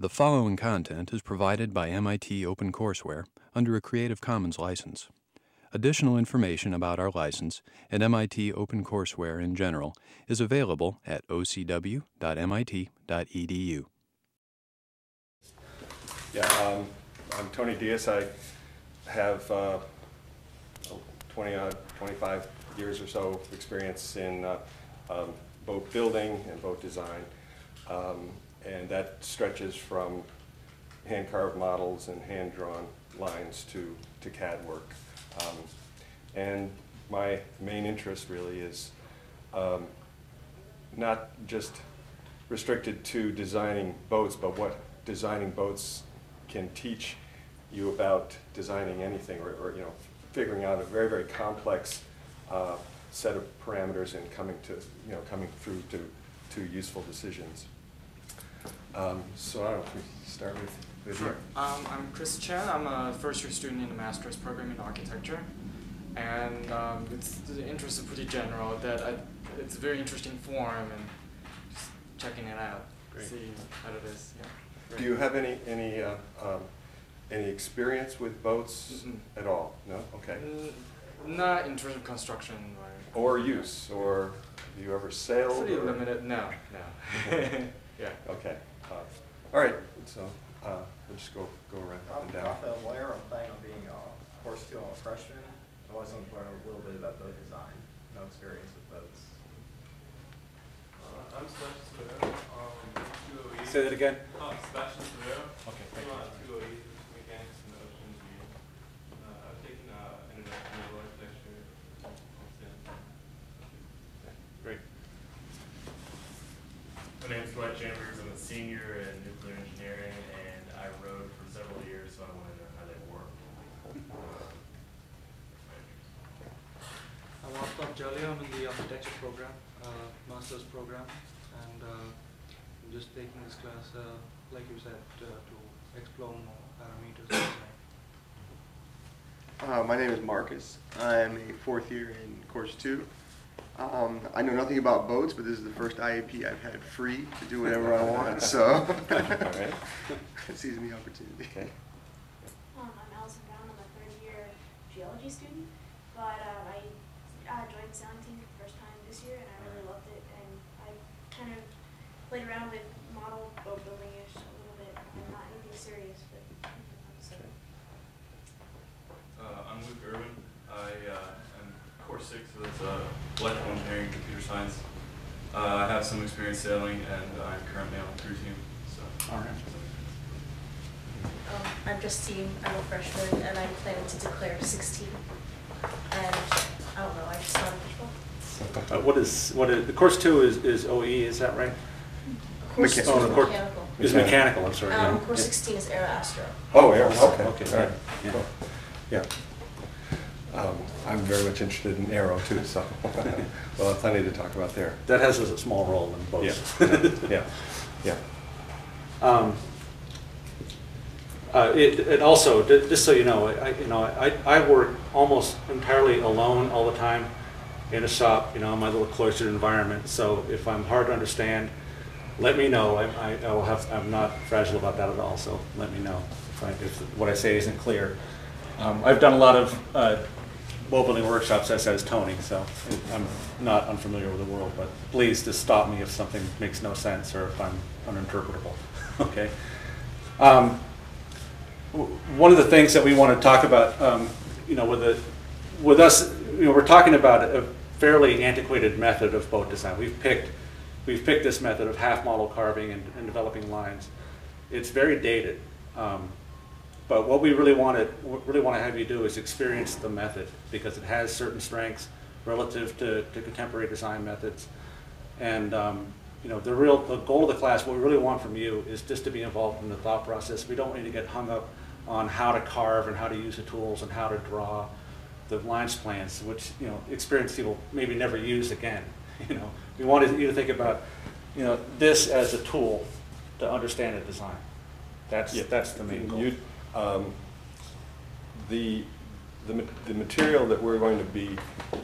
The following content is provided by MIT OpenCourseWare under a Creative Commons license. Additional information about our license and MIT OpenCourseWare in general is available at ocw.mit.edu. Yeah, um, I'm Tony Diaz. I have uh, 20, uh, 25 years or so experience in uh, um, boat building and boat design. Um, and that stretches from hand-carved models and hand-drawn lines to, to CAD work. Um, and my main interest really is um, not just restricted to designing boats, but what designing boats can teach you about designing anything or, or you know, figuring out a very, very complex uh, set of parameters and coming to, you know, coming through to, to useful decisions. Um, so I don't know if we start with, with Sure. you. Um, I'm Chris Chen. I'm a first year student in the master's program in architecture. And um, it's, the interest is pretty general that I, it's a very interesting forum and just checking it out, Great. see how it is. Yeah. Do you have any, any, uh, um, any experience with boats Mhm. at all? No? Okay. N- Not in terms of construction or Or use, or have you ever sailed? pretty or- limited. No, no. Yeah. Okay. Uh, All right, so uh, we'll just go, go around up and down. Off the layer of thing on being a course two a freshman, I was learn a little bit about boat design, no experience with boats. Uh, I'm Sebastian Severo. Um, 208. Say that again? Oh, Sebastian Severo. Okay, thank I'm you. 208. My name's Dwight Chambers. I'm a senior in nuclear engineering, and I rode for several years, so I want to know how they work. I'm Ashraf Jalia, I'm in the architecture program, uh, master's program, and uh, I'm just taking this class, uh, like you said, uh, to explore more parameters. Uh, my name is Marcus. I'm a fourth year in course two. Um, I know nothing about boats, but this is the first IAP I've had free to do whatever I want, so All right. seizing the opportunity. Okay. Um, I'm Allison Brown. I'm a third year geology student, but um, I uh, joined the sailing team for the first time this year, and I really loved it. And I kind of played around with model boat building ish a little bit, and not anything serious, but. So. Uh, I'm Luke Irwin. I, uh, am course six of this, uh, electrical engineering, science. Uh, I have some experience sailing, and I'm currently on the crew team, so. All right. Um, I'm Justine, I'm a freshman, and I'm planning to declare 16. And I don't know, I just thought it was Uh, What is, what is, the course two is, is OE, is that right? Course Mecha- two oh, is the cour- mechanical. Is mechanical, I'm sorry. Um, yeah. course Yeah. 16 is Aeroastro. Oh, yeah, okay. Okay, All right. yeah. Cool. Yeah. Very much interested in aero too, so we'll have plenty to talk about there. That has a small role in Yeah, boats. yeah, yeah. Um, uh, It, it also, ju- just so you know, I, you know, I, I work almost entirely alone all the time in a shop, you know, in my little cloistered environment. So if I'm hard to understand, let me know. I, I I will have, I'm not fragile about that at all, so let me know if I, if what I say isn't clear. Um, I've done a lot of uh, boat building workshops, as has Tony, so I'm not unfamiliar with the world, but please just stop me if something makes no sense or if I'm uninterpretable, okay? Um, w- One of the things that we want to talk about, um, you know, with the, with us, you know, we're talking about a fairly antiquated method of boat design. We've picked, we've picked this method of half model carving and, and developing lines. It's very dated. Um, but what we really want to, really want to have you do is experience the method because it has certain strengths relative to, to contemporary design methods. And, um, you know, the real, the goal of the class, what we really want from you is just to be involved in the thought process. We don't want you to get hung up on how to carve and how to use the tools and how to draw the lines plans, which, you know, experienced people maybe never use again. You know, we wanted you to think about, you know, this as a tool to understand a design. That's, Yeah. that's the main goal. You, um, The, the, the material that we're going to be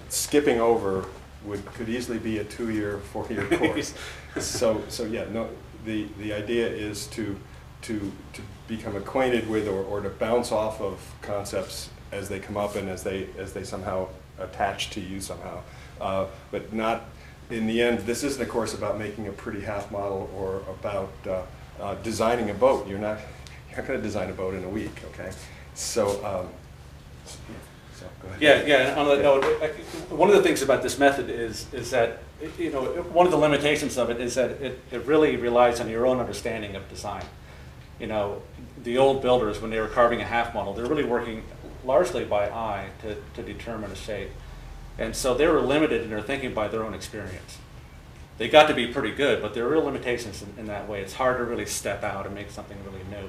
skipping over would, could easily be a two-year, four-year course. So, so yeah, no, the, the idea is to to, to become acquainted with or, or to bounce off of concepts as they come up and as they, as they somehow attach to you somehow. Uh, but not, in the end, this isn't a course about making a pretty half model or about uh, uh, designing a boat. You're not, not going to design a boat in a week, okay? So, um, so. Yeah, yeah, and on the note, I- one of the things about this method is, is that, you know, one of the limitations of it is that it, it really relies on your own understanding of design. You know, the old builders, when they were carving a half model, they're really working largely by eye to, to determine a shape. And so they were limited in their thinking by their own experience. They got to be pretty good, but there are real limitations in, in that way. It's hard to really step out and make something really new.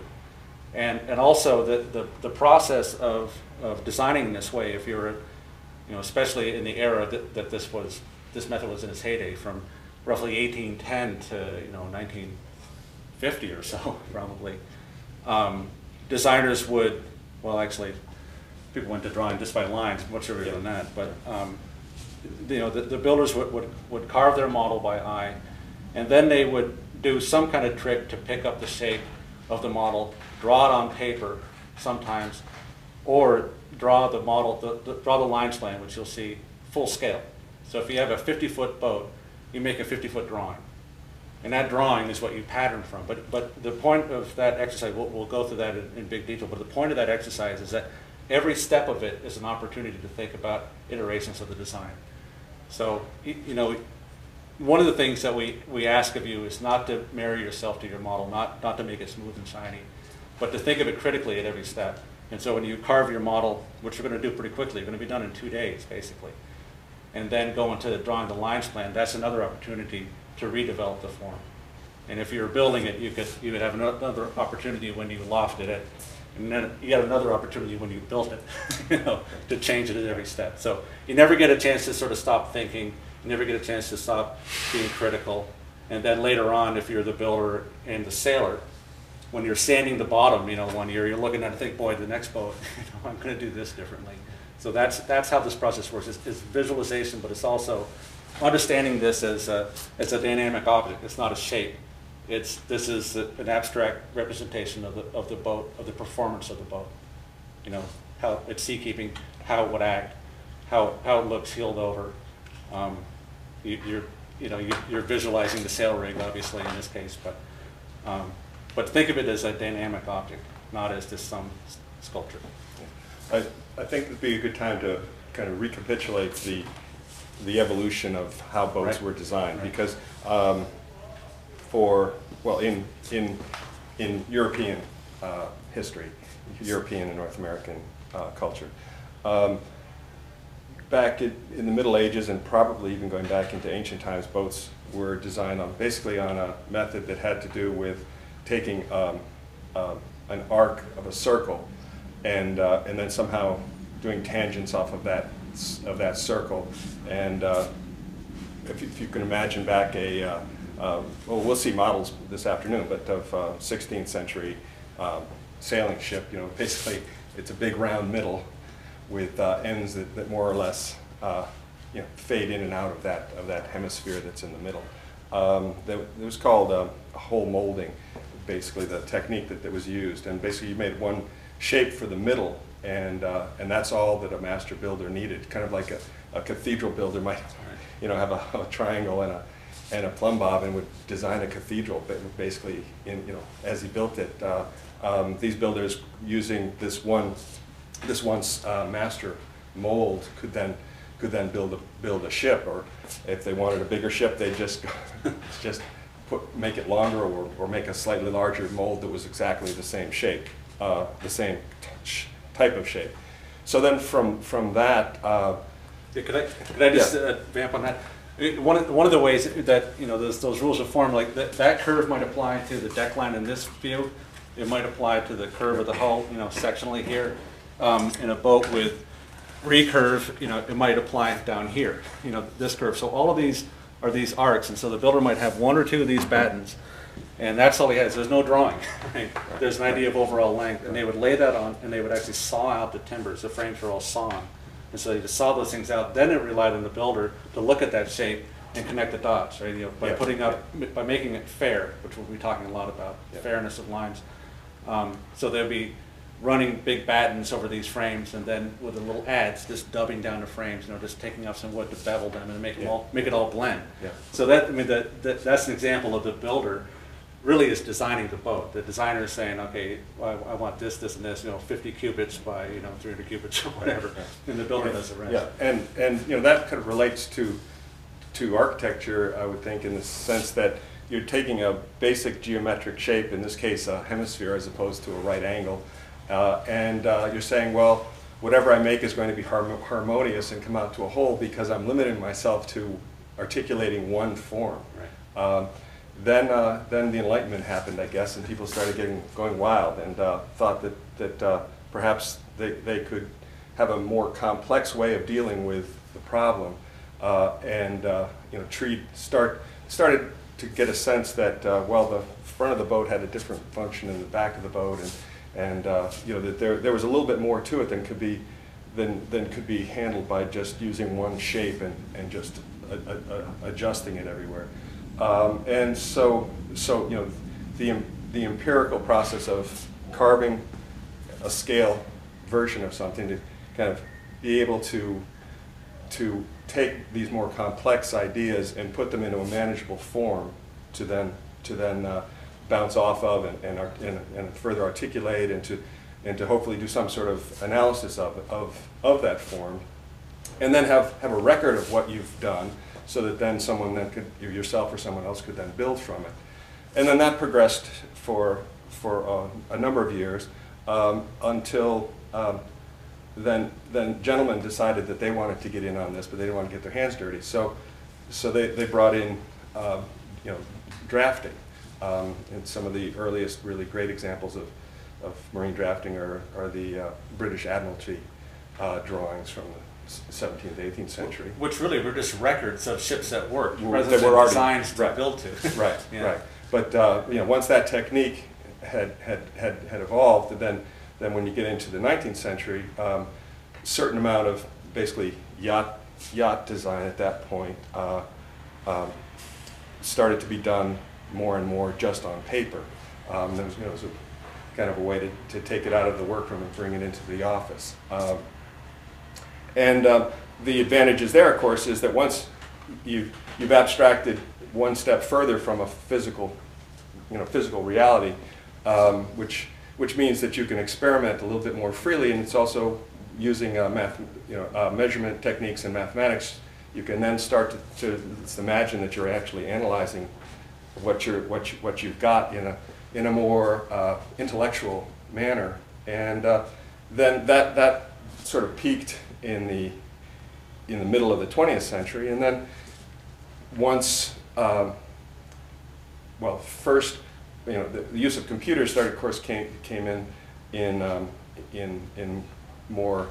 And, and also the, the, the process of, of designing this way, if you're, you know, especially in the era that, that this was, this method was in its heyday, from roughly 1810 to, you know, 1950 or so, probably, um, designers would, well, actually, people went to drawing just by lines, much earlier than that, but, um, you know, the, the builders would, would, would carve their model by eye, and then they would do some kind of trick to pick up the shape of the model, draw it on paper sometimes, or draw the model, the, the, draw the line plan, which you'll see full scale. So if you have a 50-foot boat, you make a 50-foot drawing. And that drawing is what you pattern from. But, but the point of that exercise, we'll, we'll go through that in, in big detail, but the point of that exercise is that every step of it is an opportunity to think about iterations of the design. So, you know, one of the things that we, we ask of you is not to marry yourself to your model, not, not to make it smooth and shiny, but to think of it critically at every step. And so when you carve your model, which you're going to do pretty quickly, you're going to be done in two days, basically, and then go into drawing the lines plan, that's another opportunity to redevelop the form. And if you're building it, you could, you would have another opportunity when you lofted it, and then you had another opportunity when you built it, you know, to change it at every step. So you never get a chance to sort of stop thinking, you never get a chance to stop being critical. And then later on, if you're the builder and the sailor, when you're sanding the bottom, you know, one year, you're looking at it, think, boy, the next boat, you know, I'm going to do this differently. So that's that's how this process works. It's, it's visualization, but it's also understanding this as a, as a dynamic object. It's not a shape. It's this is a- an abstract representation of the of the boat, of the performance of the boat. You know, how it's sea keeping, how it would act, how how it looks heeled over. Um, you, you're you know you, you're visualizing the sail rig, obviously in this case, but um, but think of it as a dynamic object, not as just some s- sculpture. I, I think it'd be a good time to kind of recapitulate the, the evolution of how boats Right. were designed. Right. Because um, for, well, in, in, in European uh, history, European and North American uh, culture, um, back in, in the Middle Ages and probably even going back into ancient times, boats were designed on basically on a method that had to do with taking um, um, an arc of a circle and uh, and then somehow doing tangents off of that of that circle. And uh, if, you, if you can imagine back a uh, uh, well, we'll see models this afternoon, but of uh, 16th century um, sailing ship. You know, basically it's a big round middle with uh, ends that, that more or less uh, you know, fade in and out of that, of that hemisphere that's in the middle. Um, that, it was called a whole molding, basically the technique that, that was used. And basically you made one shape for the middle, and, uh, and that's all that a master builder needed. Kind of like a, a cathedral builder might you know, have a, a triangle and a, and a plumb bob and would design a cathedral, but basically, in, you know, as he built it, uh, um, these builders using this one this one uh, master mold could then could then build a build a ship, or if they wanted a bigger ship, they just just put make it longer, or, or make a slightly larger mold that was exactly the same shape, uh, the same t- sh- type of shape. So then from from that, uh, Yeah, Could I, could I just Yeah. uh, vamp on that? It- One of, one of the ways that, you know, those, those rules of form, like that, that curve might apply to the deck line in this view. It might apply to the curve of the hull, you know, sectionally here. Um, in a boat with recurve, you know, it might apply down here, you know, this curve. So all of these are these arcs, and so the builder might have one or two of these battens, and that's all he has. There's no drawing. There's an idea of overall length, and they would lay that on, and they would actually saw out the timbers. The frames are all sawn. And so they just saw those things out. Then it relied on the builder to look at that shape and connect the dots, right? You know, by Yeah. putting up, by making it fair, which we'll be talking a lot about, Yeah. fairness of lines. Um, so they'll be running big battens over these frames and then with the little adz, just dubbing down the frames, you know, just taking off some wood to bevel them and make them Yeah. all, make it all blend. Yeah. So that, I mean, that, that, that's an example of the builder really is designing the boat. The designer is saying, okay, I, I want this, this, and this, you know, fifty cubits by, you know, three hundred cubits or whatever, and the builder does the rest. Yeah, and, and, you know, that kind of relates to, to architecture, I would think, in the sense that you're taking a basic geometric shape, in this case, a hemisphere as opposed to a right angle, uh, and uh, you're saying, well, whatever I make is going to be harmo- harmonious and come out to a whole because I'm limiting myself to articulating one form. Right. Um, then, uh, then the Enlightenment happened, I guess, and people started getting going wild and uh, thought that, that uh, perhaps they, they could have a more complex way of dealing with the problem, uh, and uh, you know, treat start started to get a sense that uh, well, the front of the boat had a different function than the back of the boat, and and uh, you know that there there was a little bit more to it than could be than than could be handled by just using one shape and and just a, a, a adjusting it everywhere. Um, and so, so you know, the, the empirical process of carving a scale version of something to kind of be able to, to take these more complex ideas and put them into a manageable form to then, to then uh, bounce off of and, and, and, and further articulate and to, and to hopefully do some sort of analysis of, of, of that form and then have, have a record of what you've done so that then someone then could, you yourself or someone else could then build from it. And then that progressed for, for uh, a number of years um, until um, then, then gentlemen decided that they wanted to get in on this, but they didn't want to get their hands dirty. So, so they, they brought in, uh, you know, drafting. Um, and some of the earliest really great examples of, of marine drafting are, are the uh, British Admiralty uh, drawings from the s- 17th, 18th century. Which really were just records of ships that worked, Well, rather than were already- designs to right. build to. Right, Yeah. right. But, uh, you know, once that technique had, had, had, had evolved, then, then when you get into the 19th century, um, certain amount of basically yacht, yacht design at that point uh, um, started to be done more and more just on paper. Um, there was, you know, was a, kind of a way to, to take it out of the workroom and bring it into the office. Um, and um, the advantages there, of course, is that once you, you've abstracted one step further from a physical, you know, physical reality, um, which, which means that you can experiment a little bit more freely, and it's also using uh, math, you know, uh, measurement techniques and mathematics. You can then start to, to imagine that you're actually analyzing what you're, what you, what you've got in a, in a more uh, intellectual manner, and uh, then that that sort of peaked in the in the middle of the 20th century, and then once, um, well, first, you know, the, use of computers started, of course, came came in in um, in in more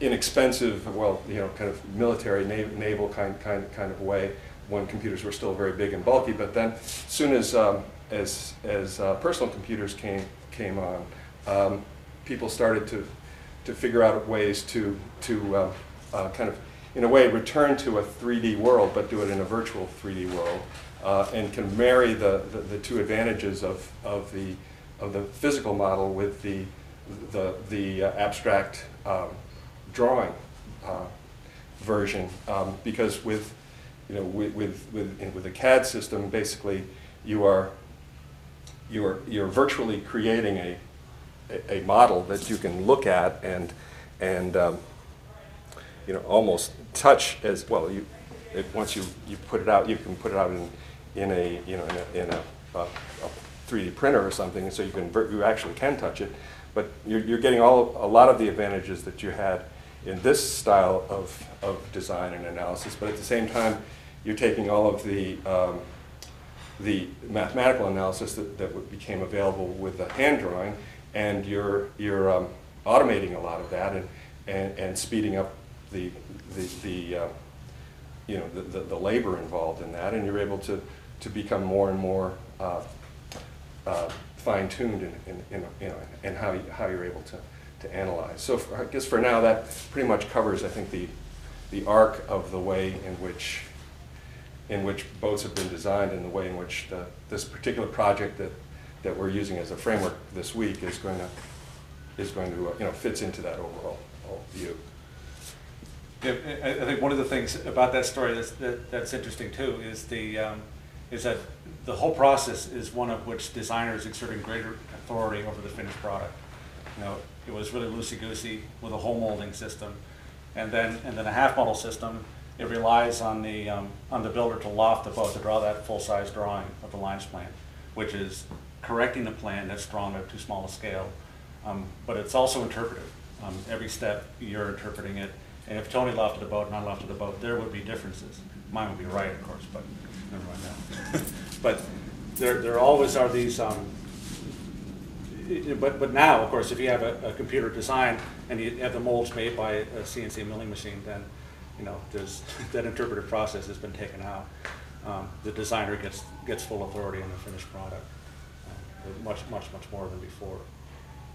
inexpensive, well, you know, kind of military, naval kind kind kind of way when computers were still very big and bulky. But then, as soon as um, as as uh, personal computers came came on, um, people started to to figure out ways to to uh, uh, kind of in a way return to a 3D world, but do it in a virtual 3D world, uh, and can marry the, the, the two advantages of, of the of the physical model with the the the uh, abstract um, drawing uh, version, um, because with you know with with with, with the CAD system, basically you are you are you're virtually creating a a, a model that you can look at and and um, you know almost touch as well. You it, once you, you put it out, you can put it out in in a you know in a, in a, a, a 3D printer or something, so you can you actually can touch it. But you're, you're getting all a lot of the advantages that you had in this style of, of design and analysis, but at the same time, you're taking all of the um, the mathematical analysis that, that became available with the hand drawing, and you're, you're um, automating a lot of that and, and, and speeding up the, the, the uh, you know, the, the, the labor involved in that, and you're able to, to become more and more uh, uh, fine-tuned in, in, in, you know, in how, you, how you're able to, to analyze. So for, I guess for now, that pretty much covers, I think, the, the arc of the way in which in which boats have been designed and the way in which the, this particular project that, that we're using as a framework this week is going to, is going to, uh, you know, fits into that overall view. I think one of the things about that story that's, that, that's interesting too is the, um, is that the whole process is one of which designers exerting greater authority over the finished product. You know, it was really loosey-goosey with a whole molding system. And then, and then a half model system, it relies on the, um, on the builder to loft the boat, to draw that full-size drawing of the lines plan, which is correcting the plan that's drawn at too small a scale. Um, but it's also interpretive. Um, every step, you're interpreting it. And if Tony lofted a boat and I lofted a boat, there would be differences. Mine would be right, of course, but never mind that. But there, there always are these, um, but, but now, of course, if you have a, a computer design and you have the molds made by a CNC milling machine, then, you know, that interpretive process has been taken out. Um, The designer gets, gets full authority in the finished product, uh, much, much, much more than before.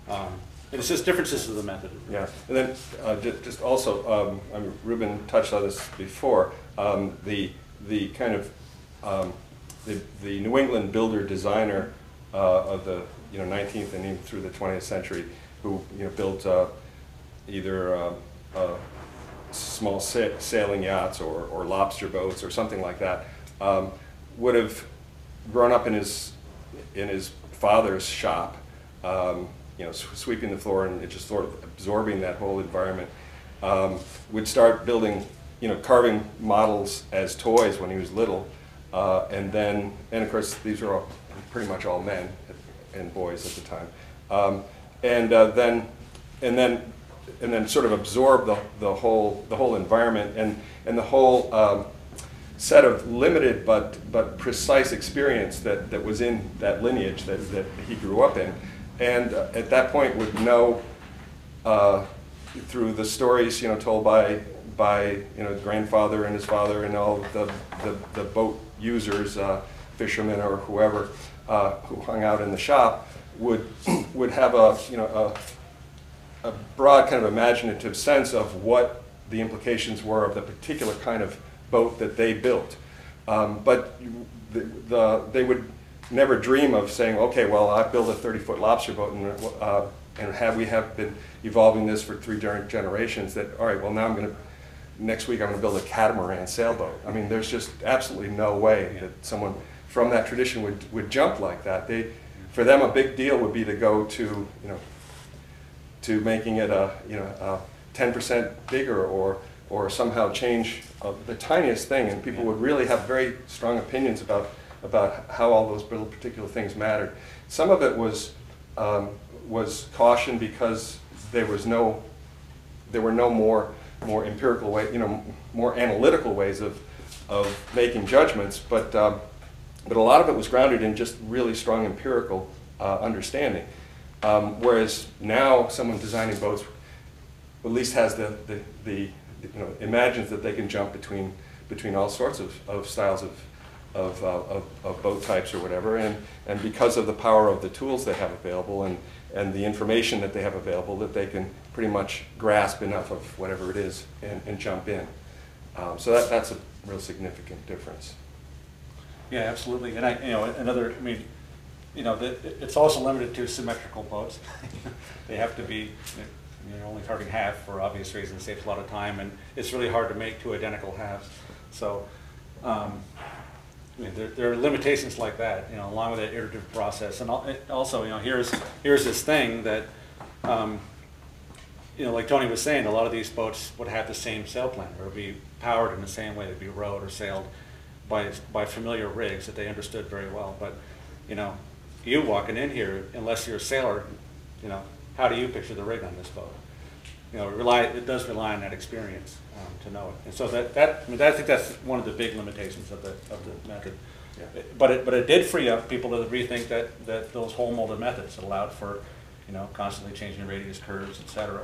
Um, And it's just differences of the method. Yeah, and then uh, ju- just also, um, I mean, Ruben touched on this before, um, the, the kind of, um, the, the New England builder designer of the, you know, 19th and even through the 20th century, who, you know, built uh, either uh, uh, small sa- sailing yachts or, or lobster boats or something like that, um, would have grown up in his, in his father's shop, um, you know, sw- sweeping the floor and just sort of absorbing that whole environment. Um, would start building, you know, carving models as toys when he was little, uh, and then, and of course, these were all, pretty much all men and boys at the time, um, and uh, then, and then, and then sort of absorb the, the whole, the whole environment and, and the whole um, set of limited but, but precise experience that, that was in that lineage that, that he grew up in. And uh, at that point would know uh, through the stories, you know, told by, by, you know, grandfather and his father and all the, the, the boat users, uh, fishermen or whoever, uh, who hung out in the shop, would, would have a, you know, a, a broad kind of imaginative sense of what the implications were of the particular kind of boat that they built. Um, but the, the, they would never dream of saying, okay, well, I built a 30-foot lobster boat and, uh, and have, we have been evolving this for three gener- generations that, all right, well, now I'm going to, next week I'm going to build a catamaran sailboat. I mean, there's just absolutely no way that someone from that tradition would, would jump like that. They, for them, a big deal would be to go to, you know, to making it a, you know, a ten percent bigger or, or somehow change uh, the tiniest thing, and people would really have very strong opinions about, about how all those little particular things mattered. Some of it was, um, was caution because there was no, there were no more, more empirical way, you know, more analytical ways of, of making judgments, but, um, but a lot of it was grounded in just really strong empirical uh, understanding. Um, whereas now, someone designing boats at least has the, the, the, you know, imagines that they can jump between, between all sorts of, of styles of, of, uh, of, of boat types or whatever. And, and because of the power of the tools they have available and, and the information that they have available, that they can pretty much grasp enough of whatever it is and, and jump in. Um, so that, that's a real significant difference. Yeah, absolutely. And I, you know, another, I mean, you know, it's also limited to symmetrical boats. They have to be, you're only carving half for obvious reasons, saves a lot of time, and it's really hard to make two identical halves. So, um, I mean, there, there are limitations like that, you know, along with that iterative process. And also, you know, here's, here's this thing that, um, you know, like Tony was saying, a lot of these boats would have the same sail plan, or be powered in the same way, they'd be rowed or sailed by, by familiar rigs that they understood very well. But, you know, you walking in here, unless you're a sailor, you know, how do you picture the rig on this boat? You know, it rely, it does rely on that experience um, to know it. And so that, that, I mean, I think that's one of the big limitations of the, of the method. Yeah. But it, but it did free up people to rethink that, that those whole molded methods that allowed for, you know, constantly changing radius curves, et cetera.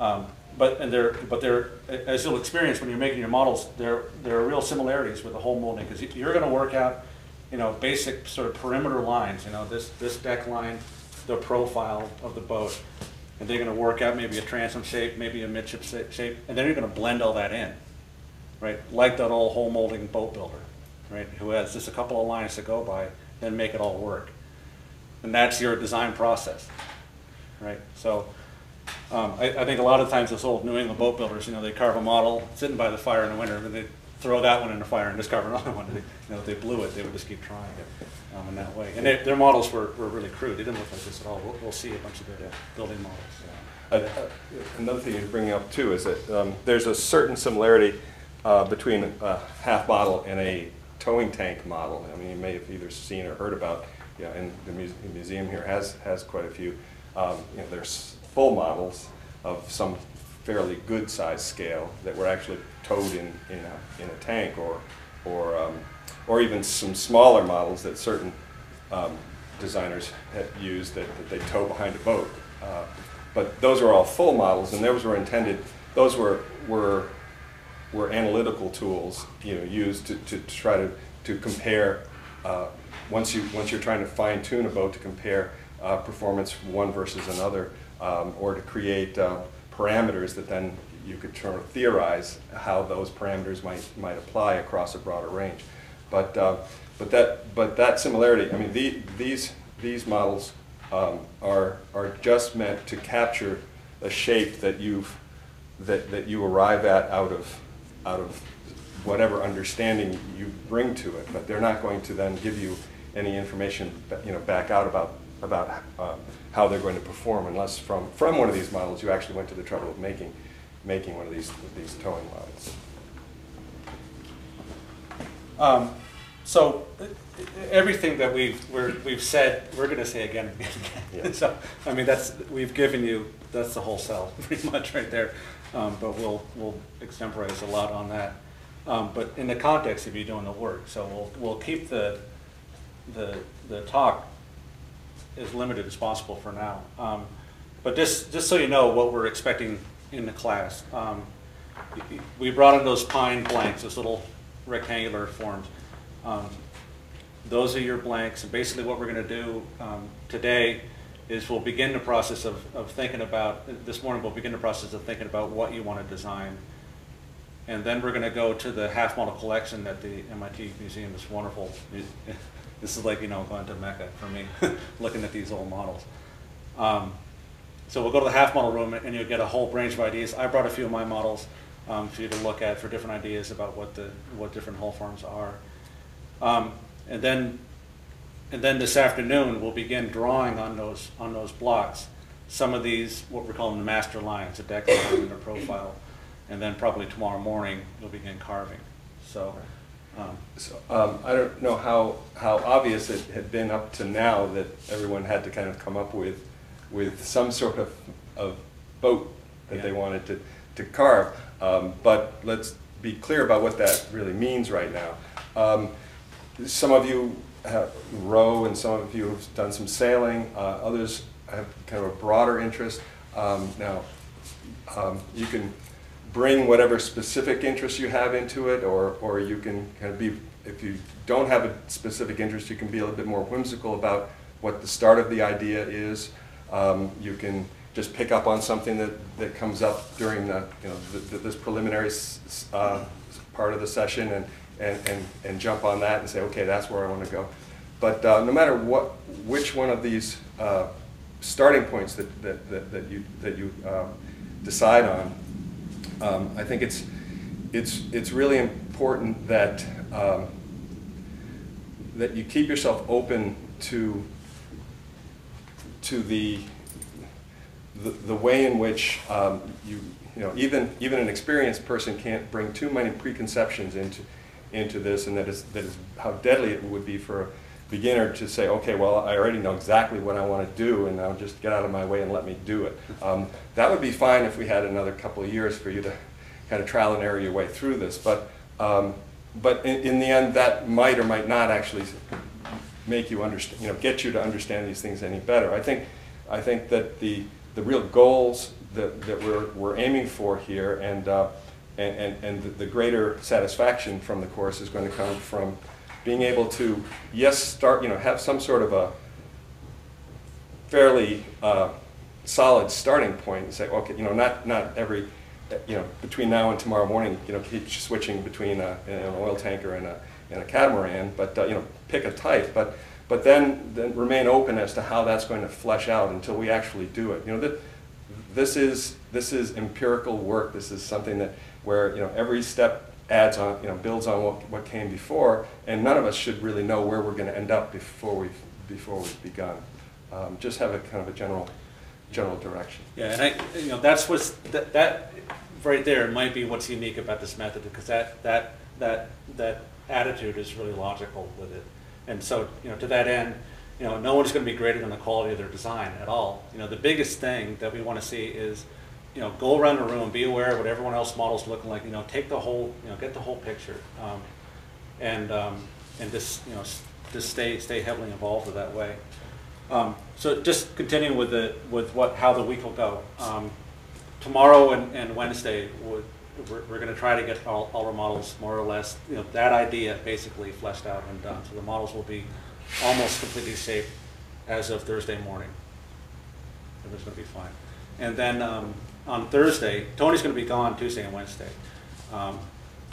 Um, But, and there, but there, as you'll experience when you're making your models, there, there are real similarities with the whole molding, because you're gonna work out, you know, basic sort of perimeter lines, you know, this, this deck line, the profile of the boat, and they're gonna work out maybe a transom shape, maybe a midship shape, and then you're gonna blend all that in, right? Like that old whole molding boat builder, right, who has just a couple of lines to go by, then make it all work. And that's your design process, right? So, um, I, I think a lot of times those old New England boat builders, you know, they carve a model sitting by the fire in the winter, and they throw that one in the fire and just carve another one. They, you know, if they blew it, they would just keep trying it um, in that way. And their, their models were, were really crude. They didn't look like this at all. We'll, we'll see a bunch of their building models. Uh, uh, Another thing you're bringing up too is that um, there's a certain similarity uh, between a half model and a towing tank model. I mean, you may have either seen or heard about, yeah, and the museum here has, has quite a few. Um, You know, there's full models of some fairly good size scale that were actually towed in, in a, in a tank or, or, um, or even some smaller models that certain um, designers had used that, that they tow behind a boat. Uh, But those are all full models, and those were intended, those were, were, were analytical tools, you know, used to, to try to, to compare, uh, once you, once you're trying to fine tune a boat to compare uh, performance one versus another, um, or to create uh, parameters that then you could sort of theorize how those parameters might, might apply across a broader range. But, uh, but that, but that similarity, I mean, the, these, these models um, are, are just meant to capture a shape that you've, that, that you arrive at out of, out of whatever understanding you bring to it, but they're not going to then give you any information, you know, back out about, about uh, how they're going to perform unless from, from one of these models you actually went to the trouble of making, making one of these, these towing models. Um, so, everything that we've, we're, we've said, we're gonna say again and again. Yeah. So, I mean, that's, we've given you, that's the whole cell, pretty much right there. Um, but we'll, we'll extemporize a lot on that. Um, but in the context of you doing the work, so we'll, we'll keep the, the, the talk as limited as possible for now. Um, but just, just so you know what we're expecting in the class, um, we brought in those pine blanks, those little rectangular forms. Um, those are your blanks, and basically what we're gonna do um, today is we'll begin the process of, of thinking about, this morning we'll begin the process of thinking about what you wanna design. And then we're gonna go to the half model collection at the MIT Museum, this wonderful, this is like, you know, going to Mecca for me, looking at these old models. Um, so we'll go to the half model room and you'll get a whole range of ideas. I brought a few of my models um, for you to look at for different ideas about what the, what different hull forms are. Um, and then, and then this afternoon, we'll begin drawing on those, on those blocks. Some of these, what we're calling the master lines, a deck line and a profile. And then probably tomorrow morning, you'll begin carving. So, um, So, um, I don't know how, how obvious it had been up to now that everyone had to kind of come up with, with some sort of, of boat that they Yeah. wanted to, to carve. Um, but let's be clear about what that really means right now. Um, some of you have row and some of you have done some sailing, uh, others have kind of a broader interest. Um, now, um, you can bring whatever specific interest you have into it, or, or you can kind of be, if you don't have a specific interest, you can be a little bit more whimsical about what the start of the idea is. Um, you can just pick up on something that, that comes up during the, you know, the, the, this preliminary uh, part of the session and, and, and, and jump on that and say, okay, that's where I want to go. But uh, no matter what, which one of these uh, starting points that, that, that, that you, that you uh, decide on, um, I think it's, it's, it's really important that, um, that you keep yourself open to, to the, the, the way in which um, you, you know, even, even an experienced person can't bring too many preconceptions into, into this, and that is, that is how deadly it would be for beginner to say, okay, well, I already know exactly what I want to do, and now just get out of my way and let me do it. Um, that would be fine if we had another couple of years for you to kind of trial and error your way through this, but, um, but in, in the end, that might or might not actually make you understand, you know, get you to understand these things any better. I think, I think that the, the real goals that, that we're, we're aiming for here and, uh, and, and, and the- the greater satisfaction from the course is going to come from being able to, yes, start, you know, have some sort of a fairly uh, solid starting point and say, okay, you know, not, not every, you know, between now and tomorrow morning, you know, keep switching between a, an oil tanker and a, and a catamaran, but, uh, you know, pick a type, but, but then, then remain open as to how that's going to flesh out until we actually do it. You know, this is, this is empirical work, this is something that, where, you know, every step adds on, you know, builds on what, what came before, and none of us should really know where we're gonna end up before we've, before we've begun. Um, just have a kind of a general, general direction. Yeah, and I, you know, that's what's, that, that, right there might be what's unique about this method, because that, that, that, that attitude is really logical with it. And so, you know, to that end, you know, no one's gonna be graded on the quality of their design at all. You know, the biggest thing that we wanna see is, you know, go around the room, be aware of what everyone else models looking like, you know, take the whole, you know, get the whole picture. Um, and, um, and just, you know, just stay, stay heavily involved with that way. Um, so just continuing with the, with what, how the week will go. Um, tomorrow and, and Wednesday, we're, we're gonna try to get all, all our models more or less, you know, that idea basically fleshed out and done. So the models will be almost completely safe as of Thursday morning. Everything's gonna be fine. And then, um, on Thursday, Tony's gonna be gone Tuesday and Wednesday. Um,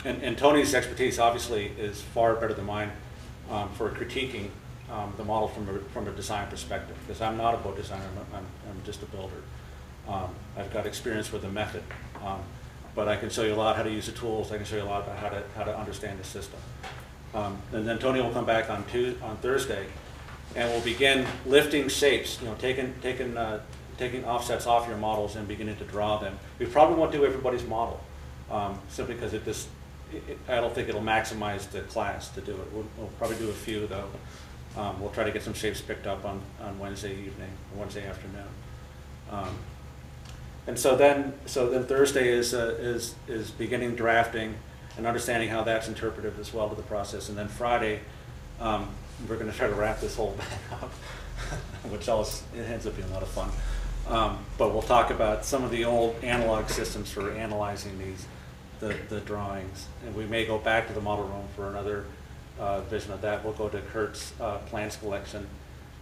and, and Tony's expertise obviously is far better than mine, um, for critiquing, um, the model from a, from a design perspective, because I'm not a boat designer, I'm, I'm, I'm just a builder. Um, I've got experience with the method, um, but I can show you a lot how to use the tools, I can show you a lot about how to, how to understand the system. Um, and then Tony will come back on Tu, on Thursday, and we'll begin lifting shapes, you know, taking, taking, uh, taking offsets off your models and beginning to draw them. We probably won't do everybody's model, um, simply because it just, it, it- I don't think it'll maximize the class to do it. We'll, we'll probably do a few though. Um, we'll try to get some shapes picked up on, on Wednesday evening, Wednesday afternoon. Um, and so then, so then Thursday is, uh, is, is beginning drafting and understanding how that's interpretive as well to the process. And then Friday, um, we're gonna try to wrap this whole thing up, which else, it ends up being a lot of fun. Um, but we'll talk about some of the old analog systems for analyzing these, the, the drawings. And we may go back to the model room for another, uh, vision of that. We'll go to Kurt's, uh, plans collection,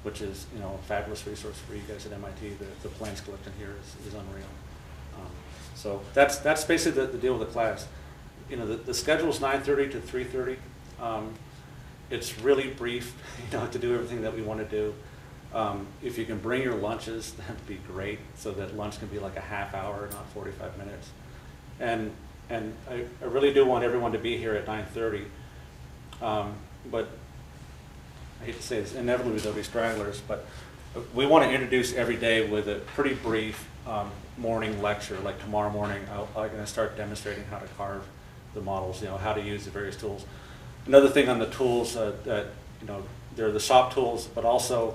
which is, you know, a fabulous resource for you guys at MIT. The, the plans collection here is, is unreal. Um, So that's, that's basically the, the deal with the class. You know, the, the schedule is nine thirty to three thirty. Um, it's really brief, you know, to do everything that we want to do. Um, if you can bring your lunches, that'd be great, so that lunch can be like a half hour, not forty-five minutes. And, and I, I really do want everyone to be here at nine thirty. Um, but I hate to say this, inevitably there'll be stragglers, but we want to introduce every day with a pretty brief um, morning lecture. Like tomorrow morning, I'll, I'm going to start demonstrating how to carve the models, you know, how to use the various tools. Another thing on the tools uh, that, you know, they're the shop tools, but also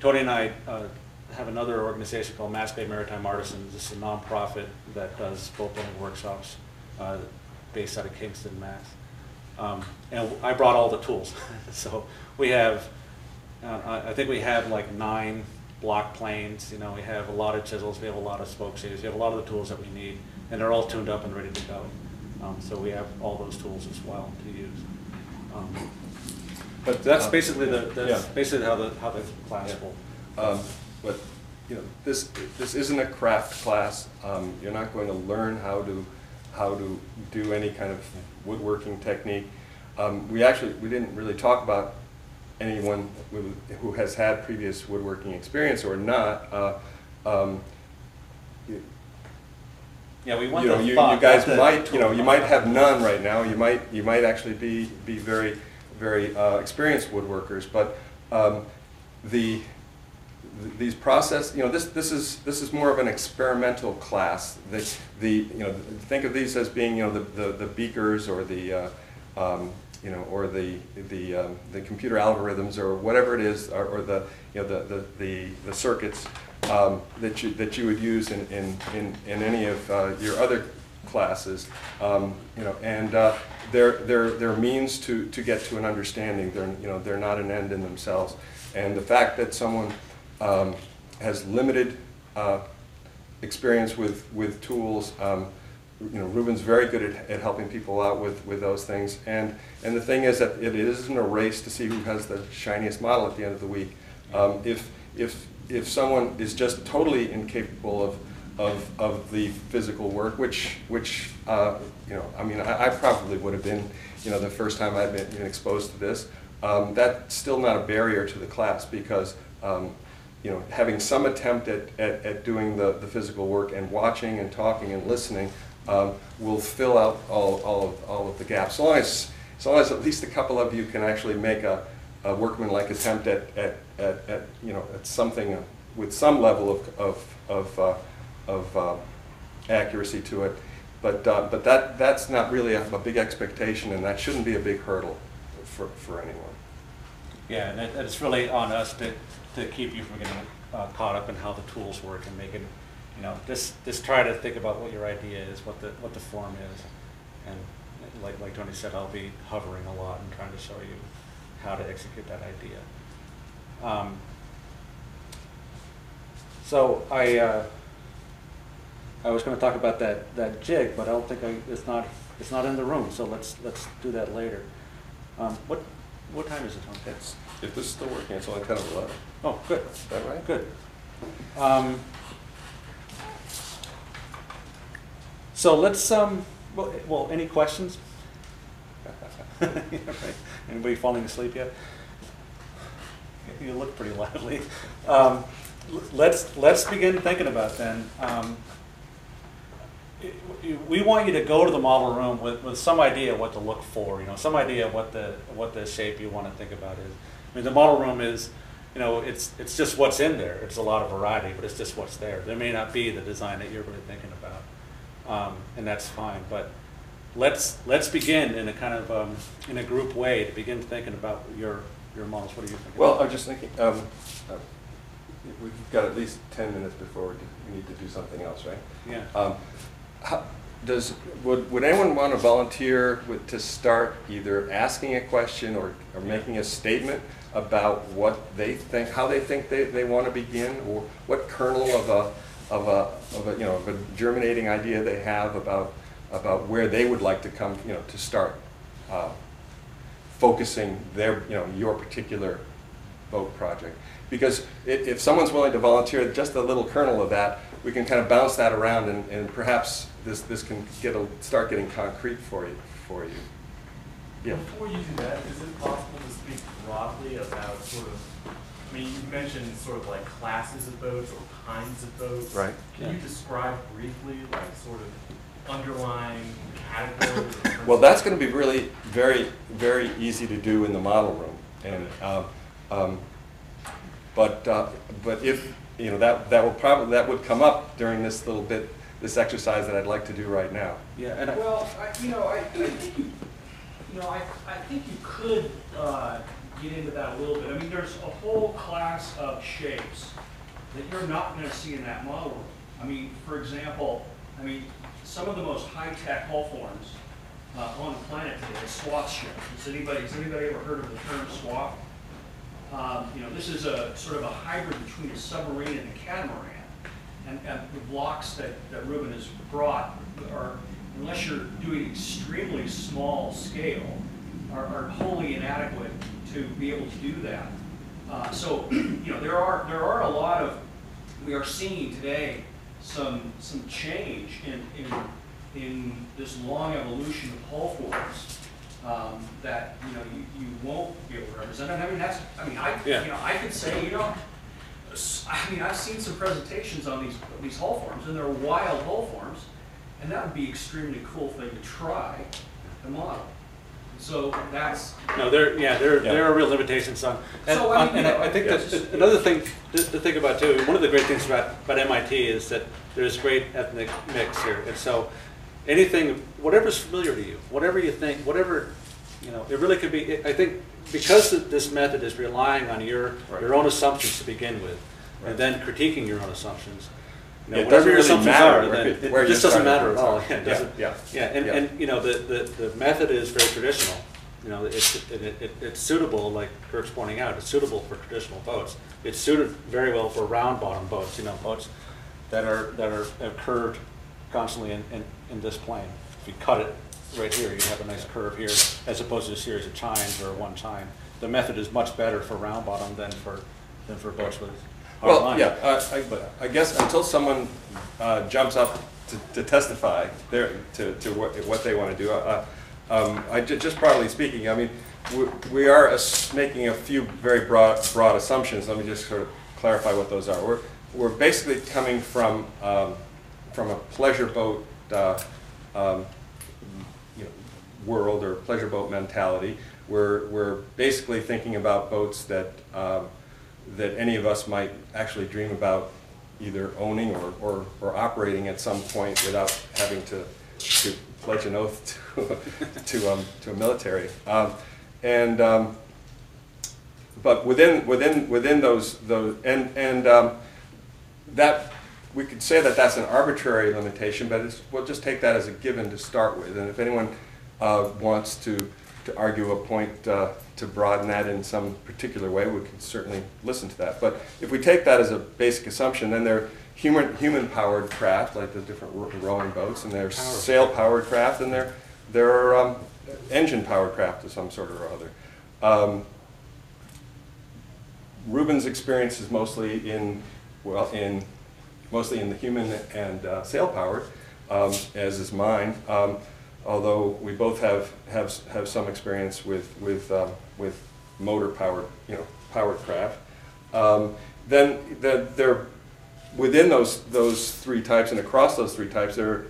Tony and I uh, have another organization called Mass Bay Maritime Artisans. This is a nonprofit that does boat building workshops uh, based out of Kingston, Mass. Um, and I brought all the tools. so we have, uh, I think we have like nine block planes. You know, we have a lot of chisels. We have a lot of spoke shaves. We have a lot of the tools that we need, and they're all tuned up and ready to go. Um, so we have all those tools as well to use. Um, but that's uh, basically the that's yeah. basically how the how the class will. Um, But, you know, this, this isn't a craft class. Um, You're not going to learn how to, how to do any kind of woodworking technique. Um, We actually, we didn't really talk about anyone who- who has had previous woodworking experience or not. Uh, um, you- Yeah, we want you know, the you, thought, you guys not the might, you know, you might have none right now. You might, you might actually be, be very, very uh, experienced woodworkers. But um, the, th- these process, you know, this, this is, this is more of an experimental class. The, the, you know, think of these as being, you know, the, the, the beakers or the, uh, um, you know, or the, the, um, the computer algorithms or whatever it is, or, or the, you know, the, the, the, the circuits um, that you, that you would use in, in, in, in any of uh, your other classes. Um, you know, and uh, they're, they're, they're means to, to get to an understanding. They're, you know, they're not an end in themselves. And the fact that someone um, has limited uh, experience with, with tools, um, you know, Ruben's very good at, at helping people out with, with those things. And, and the thing is that it isn't a race to see who has the shiniest model at the end of the week. Um, if, if, if someone is just totally incapable of, of, of the physical work, which, which, uh, you know, I mean, I, I probably would have been, you know, the first time I've been, been exposed to this. Um, that's still not a barrier to the class because, um, you know, having some attempt at, at, at doing the, the physical work and watching and talking and listening um, will fill out all, all, of, all of the gaps. As long as, as long as at least a couple of you can actually make a, a workmanlike attempt at, at, at, at, you know, at something with some level of, of, of, uh, of uh, accuracy to it. But, uh, but that, that's not really a, a big expectation, and that shouldn't be a big hurdle for, for anyone. Yeah, and it, it's really on us to, to keep you from getting uh, caught up in how the tools work and making, you know, just, just try to think about what your idea is, what the, what the form is. And like, like Tony said, I'll be hovering a lot and trying to show you how to execute that idea. Um, so I, uh, I was going to talk about that, that jig, but I don't think I, it's not, it's not in the room, so let's, let's do that later. Um, what, what time is it, Tony? It's, if this is still working, it's only 10 of 11. Oh, good. Is that right? Good. Um, so let's, um, well, well, any questions? Yeah, right. Anybody falling asleep yet? You look pretty lively. Um, let's, let's begin thinking about then. Um, we want you to go to the model room with, with some idea of what to look for, you know, some idea of what the, what the shape you want to think about is. I mean, the model room is, you know, it's, it's just what's in there. It's a lot of variety, but it's just what's there. There may not be the design that you're really thinking about, um, and that's fine. But let's let's begin in a kind of um, in a group way to begin thinking about your your models. What are you thinking? Well, I'm just thinking, um, uh, we've got at least 10 minutes before we do- we need to do something else, right? yeah. Um, how- Does, would, would anyone want to volunteer with, to start either asking a question or, or making a statement about what they think, how they think they, they want to begin, or what kernel of a, of a, of a, you know, of a germinating idea they have about, about where they would like to come, you know, to start uh, focusing their, you know, your particular boat project. Because if, if someone's willing to volunteer just a little kernel of that, we can kind of bounce that around and, and perhaps this, this can get a, start getting concrete for you, for you. Yeah. Before you do that, is it possible to speak broadly about sort of, I mean, you mentioned sort of like classes of boats or kinds of boats. Right. Can Yeah. you describe briefly, like sort of underlying categories? Well, that's going to be really very, very easy to do in the model room. And, um, um, but, uh, but if, you know, that, that will probably, that would come up during this little bit, this exercise that I'd like to do right now. Yeah, and I, Well, I, you know, I, I think you, you know, I, I think you could, uh, get into that a little bit. I mean, there's a whole class of shapes that you're not gonna see in that model. I mean, for example, I mean, some of the most high-tech hull forms, uh, on the planet today is swath ships. Has anybody, has anybody ever heard of the term swath? Um, you know, this is a sort of a hybrid between a submarine and a catamaran. And, and the blocks that, that Ruben has brought are, unless you're doing extremely small scale, are, are wholly inadequate to be able to do that. Uh, so, you know, there are, there are a lot of, we are seeing today some, some change in, in, in this long evolution of hull forms um, that, you know, you, you won't be able to represent. And I mean, that's, I mean, I, Yeah. you know, I could say, you know, s- I mean, I've seen some presentations on these, these hull forms, and they're wild hull forms, and that would be extremely cool thing to try to model. So that's, no, there, yeah, there, Yeah. there are real limitations on. And, So, I mean, on- and you know, I think yes. that another thing to, to think about too. One of the great things about about MIT is that there's great ethnic mix here, and so anything, whatever's familiar to you, whatever you think, whatever, you know, it really could be. I think because this method is relying on your Right. your own assumptions to begin with, Right. and then critiquing your own assumptions. You know, it whatever doesn't your really assumptions matter are, then it- just doesn't matter at all. Yeah, Yeah, yeah, yeah, and, yeah. and you know the, the, the method is very traditional. You know, it's it, it, it, it's suitable, like Kirk's pointing out, it's suitable for traditional boats. It's suited very well for round bottom boats. You know, boats that are that are curved constantly in, in, in this plane. If you cut it right here, you have a nice curve here, as opposed to a series of chines or one chine. The method is much better for round bottom than for than for boats with. hard Well, yeah, uh, I, I guess until someone uh, jumps up to, to testify there, to, to what, what they want to do, uh, um, I, ju- just broadly speaking, I mean, we, we are making a few very broad, broad assumptions. Let me just sort of clarify what those are. We're, we're basically coming from, um, from a pleasure boat, uh, um, you know, world or pleasure boat mentality. We're, we're basically thinking about boats that, um, that any of us might actually dream about either owning or, or, or operating at some point without having to, to pledge an oath to, to, um, to a military. Um, and, um, but within, within, within those, those, and, and um, that, we could say that that's an arbitrary limitation, but it's, we'll just take that as a given to start with. And if anyone uh, wants to, to argue a point uh, to broaden that in some particular way, we can certainly listen to that. But if we take that as a basic assumption, then they're human, human-powered craft, like the different rowing boats, and they're sail-powered craft, and they're, they're um, engine-powered craft of some sort or other. Um, Ruben's experience is mostly in, well, in, mostly in the human and uh, sail-powered, um, as is mine. Um, although we both have, have, have some experience with, with, um, with motor-powered, you know, powered craft. Um, then the, they're, within those, those three types and across those three types, they're,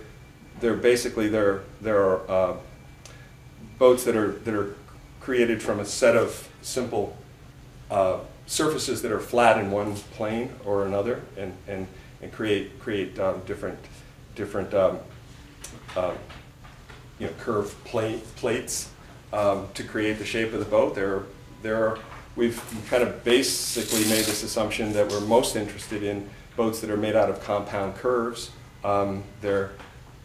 they're basically, there, there are uh, boats that are, that are created from a set of simple uh, surfaces that are flat in one plane or another and, and, and create, create um, different, different um, um, you know, curved plate, plates um, to create the shape of the boat. There, there are, we've kind of basically made this assumption that we're most interested in boats that are made out of compound curves. Um, they're,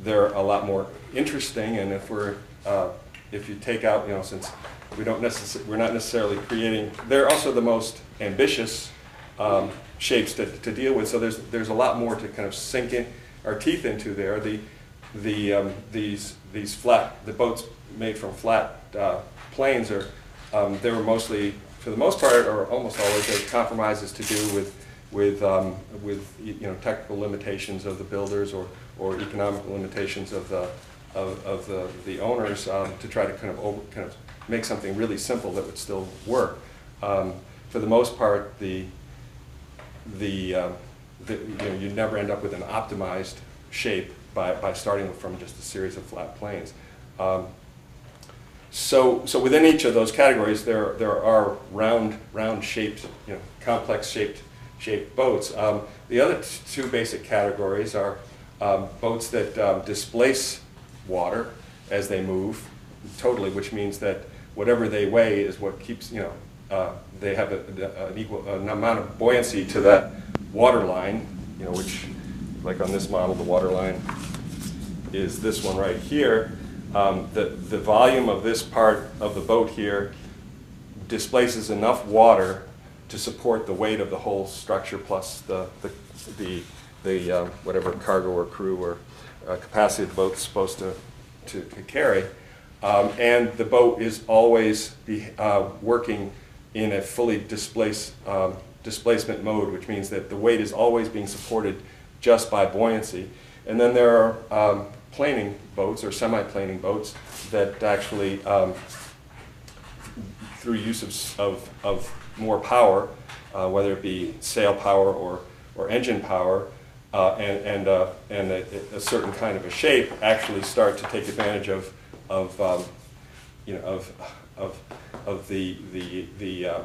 they're a lot more interesting, and if we're, uh, if you take out, you know, since we don't necessarily, we're not necessarily creating, they're also the most ambitious um, shapes to, to deal with. So there's, there's a lot more to kind of sink in our teeth into there. The, the, um, these, these flat, the boats made from flat uh, planes are, um, they were mostly, for the most part, or almost always, there's compromises to do with, with, um, with you know, technical limitations of the builders or, or economic limitations of the, of, of the, the owners um, to try to kind of over, kind of make something really simple that would still work. Um, for the most part, the, the, uh, the, you know, you never end up with an optimized shape by, by starting from just a series of flat planes. Um, so, so within each of those categories, there, there are round, round shaped, you know, complex shaped, shaped boats. Um, the other two basic categories are um, boats that um, displace water as they move totally, which means that whatever they weigh is what keeps, you know, uh, they have a, a- an equal, an amount of buoyancy to that water line, you know, which, like on this model, the water line is this one right here. Um, the, the volume of this part of the boat here displaces enough water to support the weight of the whole structure plus the, the, the, the uh, whatever cargo or crew or uh, capacity the boat's supposed to, to, to carry. Um, and the boat is always be, uh, working in a fully displaced, um, displacement mode, which means that the weight is always being supported just by buoyancy. And then there are um, planing boats or semi-planing boats that actually, um, through use of, of, of more power, uh, whether it be sail power or, or engine power, uh, and, and, uh, and a, a certain kind of a shape, actually start to take advantage of, of um, you know, of, of, of the, the, the, uh,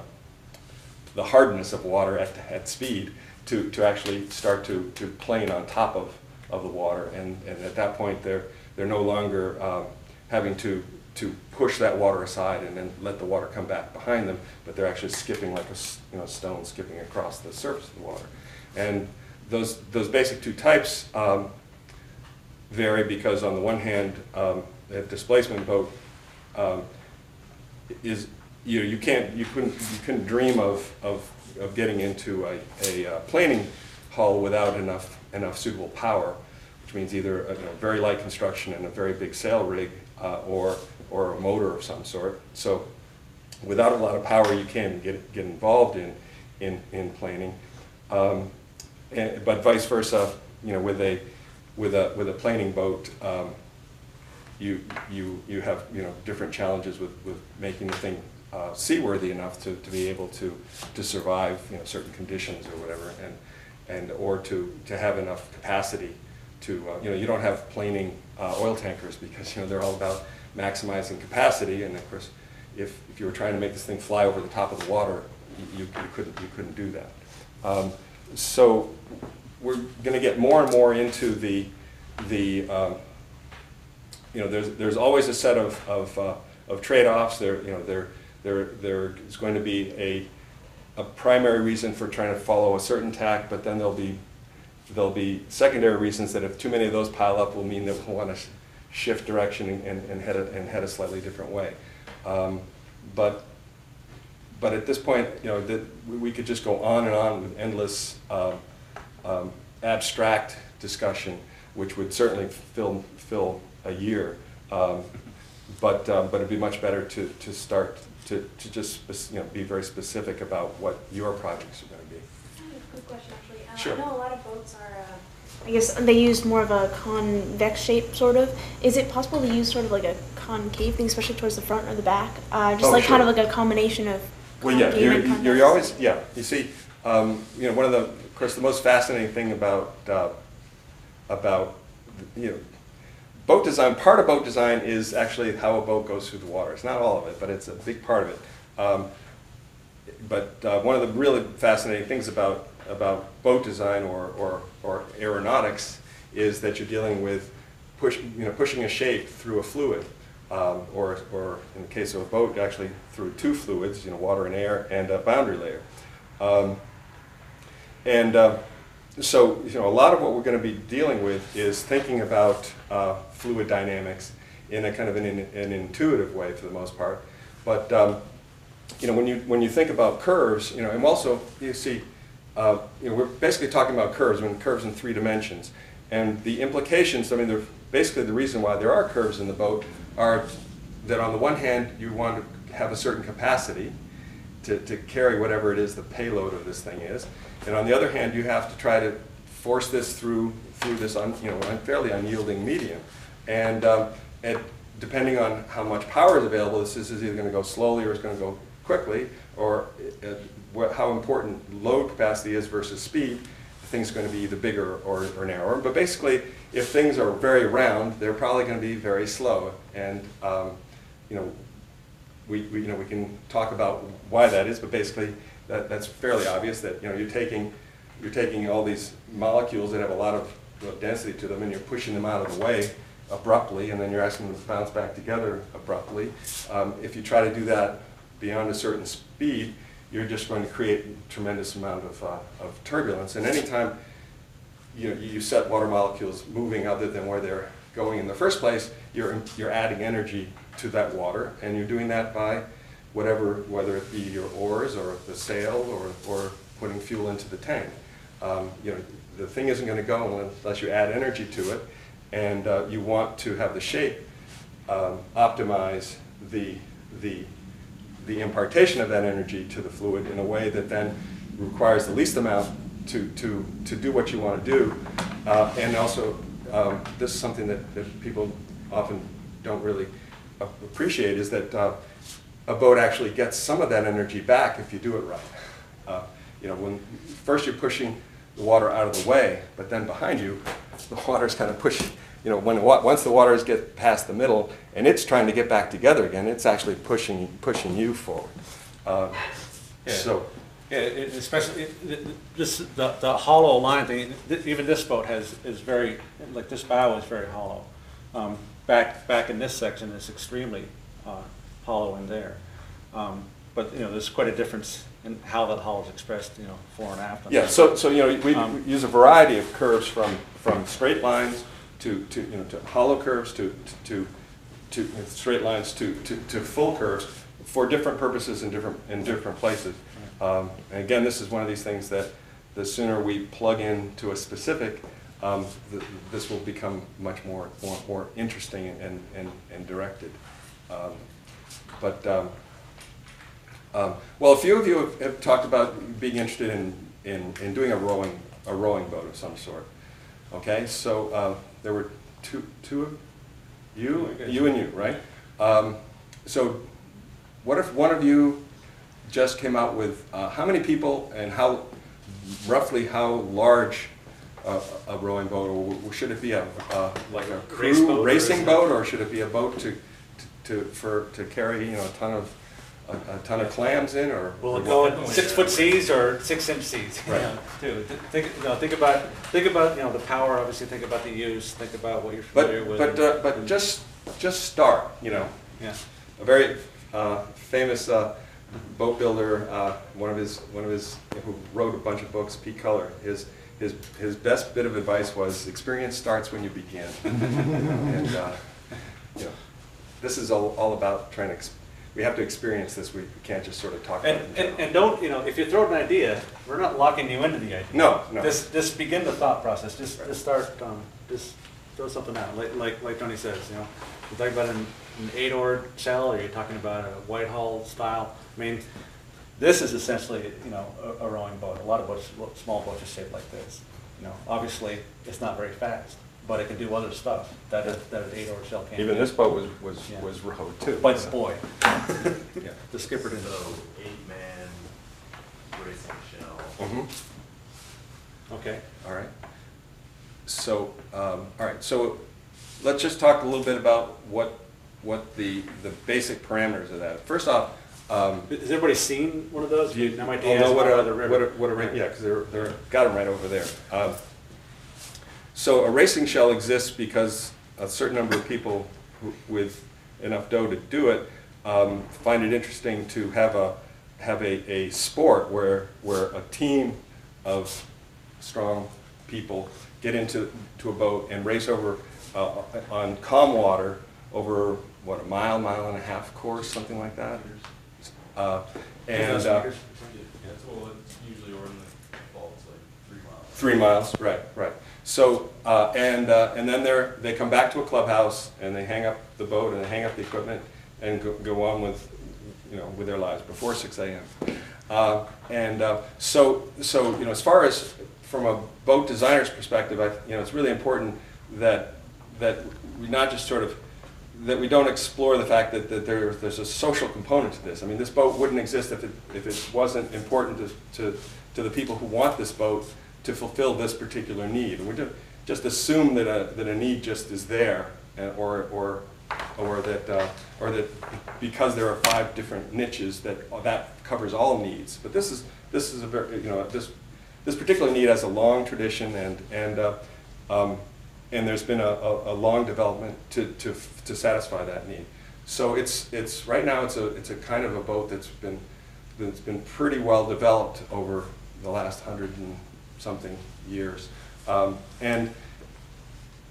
the hardness of water at, at speed to, to actually start to, to plane on top of, of the water. And, and at that point, they're, they're no longer um, having to, to push that water aside and then let the water come back behind them, but they're actually skipping like a you know, stone skipping across the surface of the water. And those, those basic two types um, vary because on the one hand, um, a displacement boat um, is, you know, you can't, you couldn't, you couldn't dream of, of, of getting into a, a uh, planing hull without enough, enough suitable power, which means either a you know, very light construction and a very big sail rig, uh, or, or a motor of some sort. So without a lot of power, you can't get, get involved in, in, in planing. Um, and, but vice versa, you know, with a, with a, with a planing boat, um, you, you, you have, you know, different challenges with, with making the thing uh, seaworthy enough to, to be able to, to survive, you know, certain conditions or whatever, and, and, or to, to have enough capacity to, uh, you know, you don't have planing uh, oil tankers because, you know, they're all about maximizing capacity, and of course, if, if you were trying to make this thing fly over the top of the water, you, you couldn't, you couldn't do that. Um, so we're going to get more and more into the, the um, you know, there's, there's always a set of, of, uh, of trade-offs. There, you know, there, there, there is going to be a, a primary reason for trying to follow a certain tack, but then there'll be, there'll be secondary reasons that if too many of those pile up will mean that we'll want to shift direction and, and, head, a, and head a slightly different way. Um, but, but at this point, you know, that we, could just go on and on with endless um, um, abstract discussion, which would certainly fill, fill a year. Um, but, um, but it'd be much better to, to start to, to just spec- you know, be very specific about what your projects are going to be. I have a quick question, actually. Uh, Sure. I know a lot of boats are, uh, I guess they use more of a convex shape, sort of. Is it possible to use sort of like a concave thing, especially towards the front or the back? Uh, just Oh, like kind sure. of like a combination of Well, yeah, concave you're, and you're always, yeah, you see, um, you know, one of the, of course, the most fascinating thing about, uh, about, you know, boat design, part of boat design is actually how a boat goes through the water. It's not all of it, but it's a big part of it. Um, but uh, one of the really fascinating things about, about boat design or, or, or aeronautics is that you're dealing with push, you know, pushing a shape through a fluid. Um, or, or in the case of a boat, actually through two fluids, you know, water and air, and a boundary layer. Um, and uh, so, you know, a lot of what we're going to be dealing with is thinking about uh, fluid dynamics in a kind of an, an intuitive way for the most part. But um, you know, when you when you think about curves, you know, and also you see, uh, you know, we're basically talking about curves, I mean, curves in three dimensions, and the implications. I mean, they're basically the reason why there are curves in the boat are that on the one hand you want to have a certain capacity to, to carry whatever it is the payload of this thing is, and on the other hand you have to try to force this through through this un, you know fairly unyielding medium, and um, and depending on how much power is available, this is either going to go slowly or it's going to go quickly, or uh, how important load capacity is versus speed, the thing's going to be either bigger or, or narrower. But basically, if things are very round, they're probably going to be very slow. And um, you know, we, we, you know, we can talk about why that is, but basically, that, that's fairly obvious that you know you're taking you're taking all these molecules that have a lot of density to them, and you're pushing them out of the way abruptly, and then you're asking them to bounce back together abruptly. Um, if you try to do that beyond a certain speed, you're just going to create a tremendous amount of, uh, of turbulence. And anytime you, know, you set water molecules moving other than where they're going in the first place, you're, you're adding energy to that water, and you're doing that by whatever, whether it be your oars or the sail or, or putting fuel into the tank. Um, you know, the thing isn't going to go unless you add energy to it, and uh, you want to have the shape um, optimize the, the, the impartation of that energy to the fluid in a way that then requires the least amount to, to, to do what you want to do. Uh, and also, um, this is something that, that people often don't really appreciate, is that uh, a boat actually gets some of that energy back if you do it right. Uh, you know, when first you're pushing the water out of the way, but then behind you, the water's kind of pushing, you know, when the wa- once the waters get past the middle and it's trying to get back together again, it's actually pushing pushing you forward. Uh, Yeah. So, Yeah, it- especially, it- it- this, the, the hollow line thing, th- even this boat has, is very, like this bow is very hollow. Um, Back, back in this section is extremely uh, hollow in there. Um, But, you know, there's quite a difference in how that hollow is expressed, you know, fore and aft. yeah. So, so you know, we Um, use a variety of curves from from straight lines to, to you know to hollow curves to to to, to straight lines to, to, to full curves for different purposes in different in different places. Um, and again, this is one of these things that the sooner we plug in to a specific, um, th- this will become much more more, more interesting and, and, and directed. Um, but um, um, well, a few of you have, have talked about being interested in in, in doing a rowing, a rowing boat of some sort. Okay, so uh, there were two, two of you, you and you, right? Um, So what if one of you just came out with, uh, how many people and how, roughly how large uh, a rowing boat, or w- should it be a, uh, like a Race boat, crew racing boat, or should it be a boat to, to, for, to carry, you know, a ton of, a a ton of clams in, or? Will it go in six foot seas or six inch seas? Right. Too. Think, you know, think about, think about, you know, the power, obviously, think about the use, think about what you're familiar But, with. but, uh, but just, just start, you know, Yeah. a very uh, famous uh, boat builder, uh, one of his, one of his, who wrote a bunch of books, Pete Culler, his, his, his best bit of advice was, experience starts when you begin. And, uh, you know, this is all, all about trying to, ex- we have to experience this, we can't just sort of talk about And, it. and, and don't, you know, if you throw an idea, we're not locking you into the idea. No, no. Just, just begin the thought process, just, just start, um, just throw something out, like, like, like Tony says, you know. You're talking about an, an eight oared shell, or you're talking about a Whitehall style, I mean, this is essentially, you know, a, a rowing boat, a lot of boats, small boats are shaped like this. You know, obviously, it's not very fast, but it can do other stuff that, a- that an eight oared shell can't. Even do. this boat was, was, Yeah. was rowed too. But so- boy, Yeah. the skipper didn't. So eight-man racing shell. Mhm. Okay. All right. So, um, all right, so let's just talk a little bit about what, what the, the basic parameters of that. First off, um, Has everybody seen one of those? do you MIT all has know what a, by the river. what a, what a, ra- yeah, because they're, they're, got them right over there. Um, So a racing shell exists because a certain number of people who- with enough dough to do it um, find it interesting to have a, have a, a sport where, where a team of strong people get into, to a boat and race over, uh, on calm water over, what, a mile, mile and a half course, something like that? Uh, And, uh, it's, usually, or in the it's like three miles. Three miles, right, right. So, uh, and, uh, and then they're, they come back to a clubhouse and they hang up the boat and they hang up the equipment and go, go on with, you know, with their lives before six AM. Uh, and, uh, so, so, you know, as far as, from a boat designer's perspective, I, you know, it's really important that, that we not just sort of, that we don't explore the fact that, that there, there's a social component to this. I mean, this boat wouldn't exist if it, if it wasn't important to, to, to the people who want this boat to fulfill this particular need. We don't just assume that a, that a need just is there, uh, or, or, or that, uh, or that because there are five different niches, that uh, that covers all needs. But this is, this is a very, you know, this, this particular need has a long tradition and, and, uh, um, and there's been a, a, a long development to, to, to satisfy that need. So it's, it's, right now, it's a, it's a kind of a boat that's been, that's been pretty well developed over the last hundred and something years. Um, and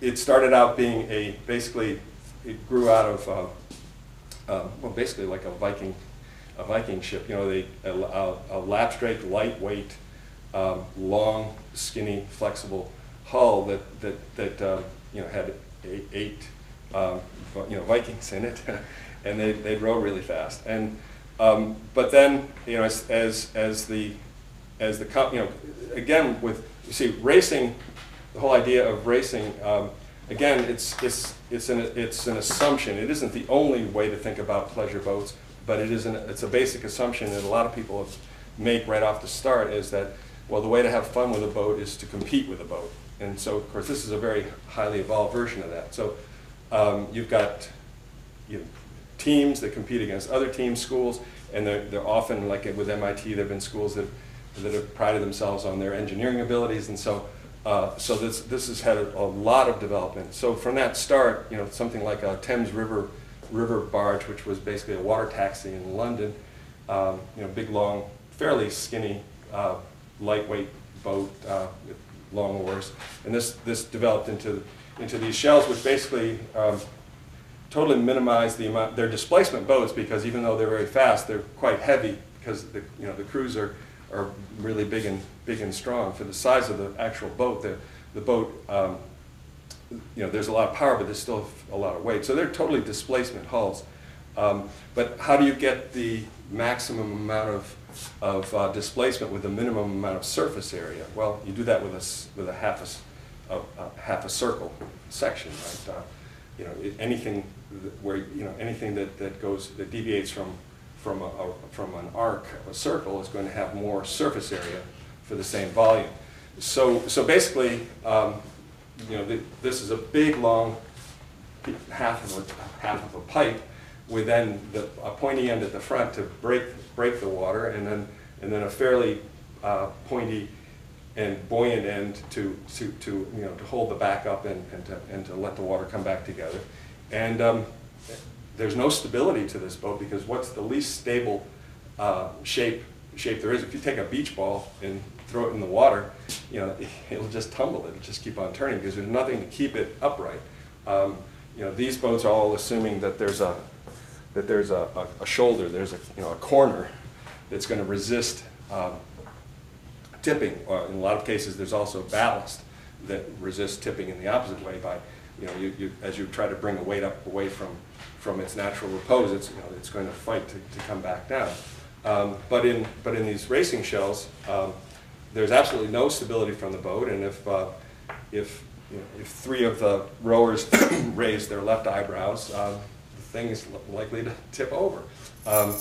it started out being a, basically, it grew out of, uh, uh, well, basically like a Viking, a Viking ship. You know, they, a, a, a lapstrake, lightweight, um, long, skinny, flexible hull that that that uh, you know had eight, eight um, you know Vikings in it, and they they row really fast. And um, but then you know as as as the as the you know again with you see racing, the whole idea of racing. Um, again, it's it's it's an it's an assumption. It isn't the only way to think about pleasure boats, but it is an it's a basic assumption that a lot of people make right off the start is that well the way to have fun with a boat is to compete with a boat. And so of course this is a very highly evolved version of that. So um, you've got you know, teams that compete against other teams, schools, and they're, they're often like with MIT, there have been schools that that have prided themselves on their engineering abilities, and so uh, so this this has had a, a, lot of development. So from that start, you know, something like a Thames River river barge, which was basically a water taxi in London, um, you know, big, long, fairly skinny, uh, lightweight boat uh, with long oars, and this this developed into into these shells, which basically um, totally minimize the amount. They're displacement boats because even though they're very fast, they're quite heavy because the you know the crews are are really big and big and strong for the size of the actual boat. The the boat, um, you know, there's a lot of power, but there's still a lot of weight. So they're totally displacement hulls. Um, But how do you get the maximum amount of, of uh, displacement with the minimum amount of surface area? Well, you do that with a, with a half a, a- a half a circle section, right? Uh, You know, anything where, you know, anything that, that goes, that deviates from, from a, a- from an arc of a circle is going to have more surface area for the same volume. So, so basically, um, you know, th- this is a big, long half of a, half of a pipe with then the, a pointy end at the front to break, break the water, and then, and then a fairly uh, pointy and buoyant end to, to, to, you know, to hold the back up and, and to, and to let the water come back together. And um, there's no stability to this boat, because what's the least stable uh, shape, shape there is? If you take a beach ball and throw it in the water, you know, it'll just tumble, it'll just keep on turning, because there's nothing to keep it upright. Um, You know, these boats are all assuming that there's a, that there's a, a- a shoulder, there's a, you know, a corner that's gonna resist um, tipping. In a lot of cases, there's also ballast that resists tipping in the opposite way by, you know, you, you, as you try to bring the weight up away from, from its natural repose, it's, you know, it's going to fight to, to come back down. Um, but in, but in these racing shells, um, there's absolutely no stability from the boat, and if, uh, if, you know, if three of the rowers raise their left eyebrows, um, the thing is likely to tip over. Um,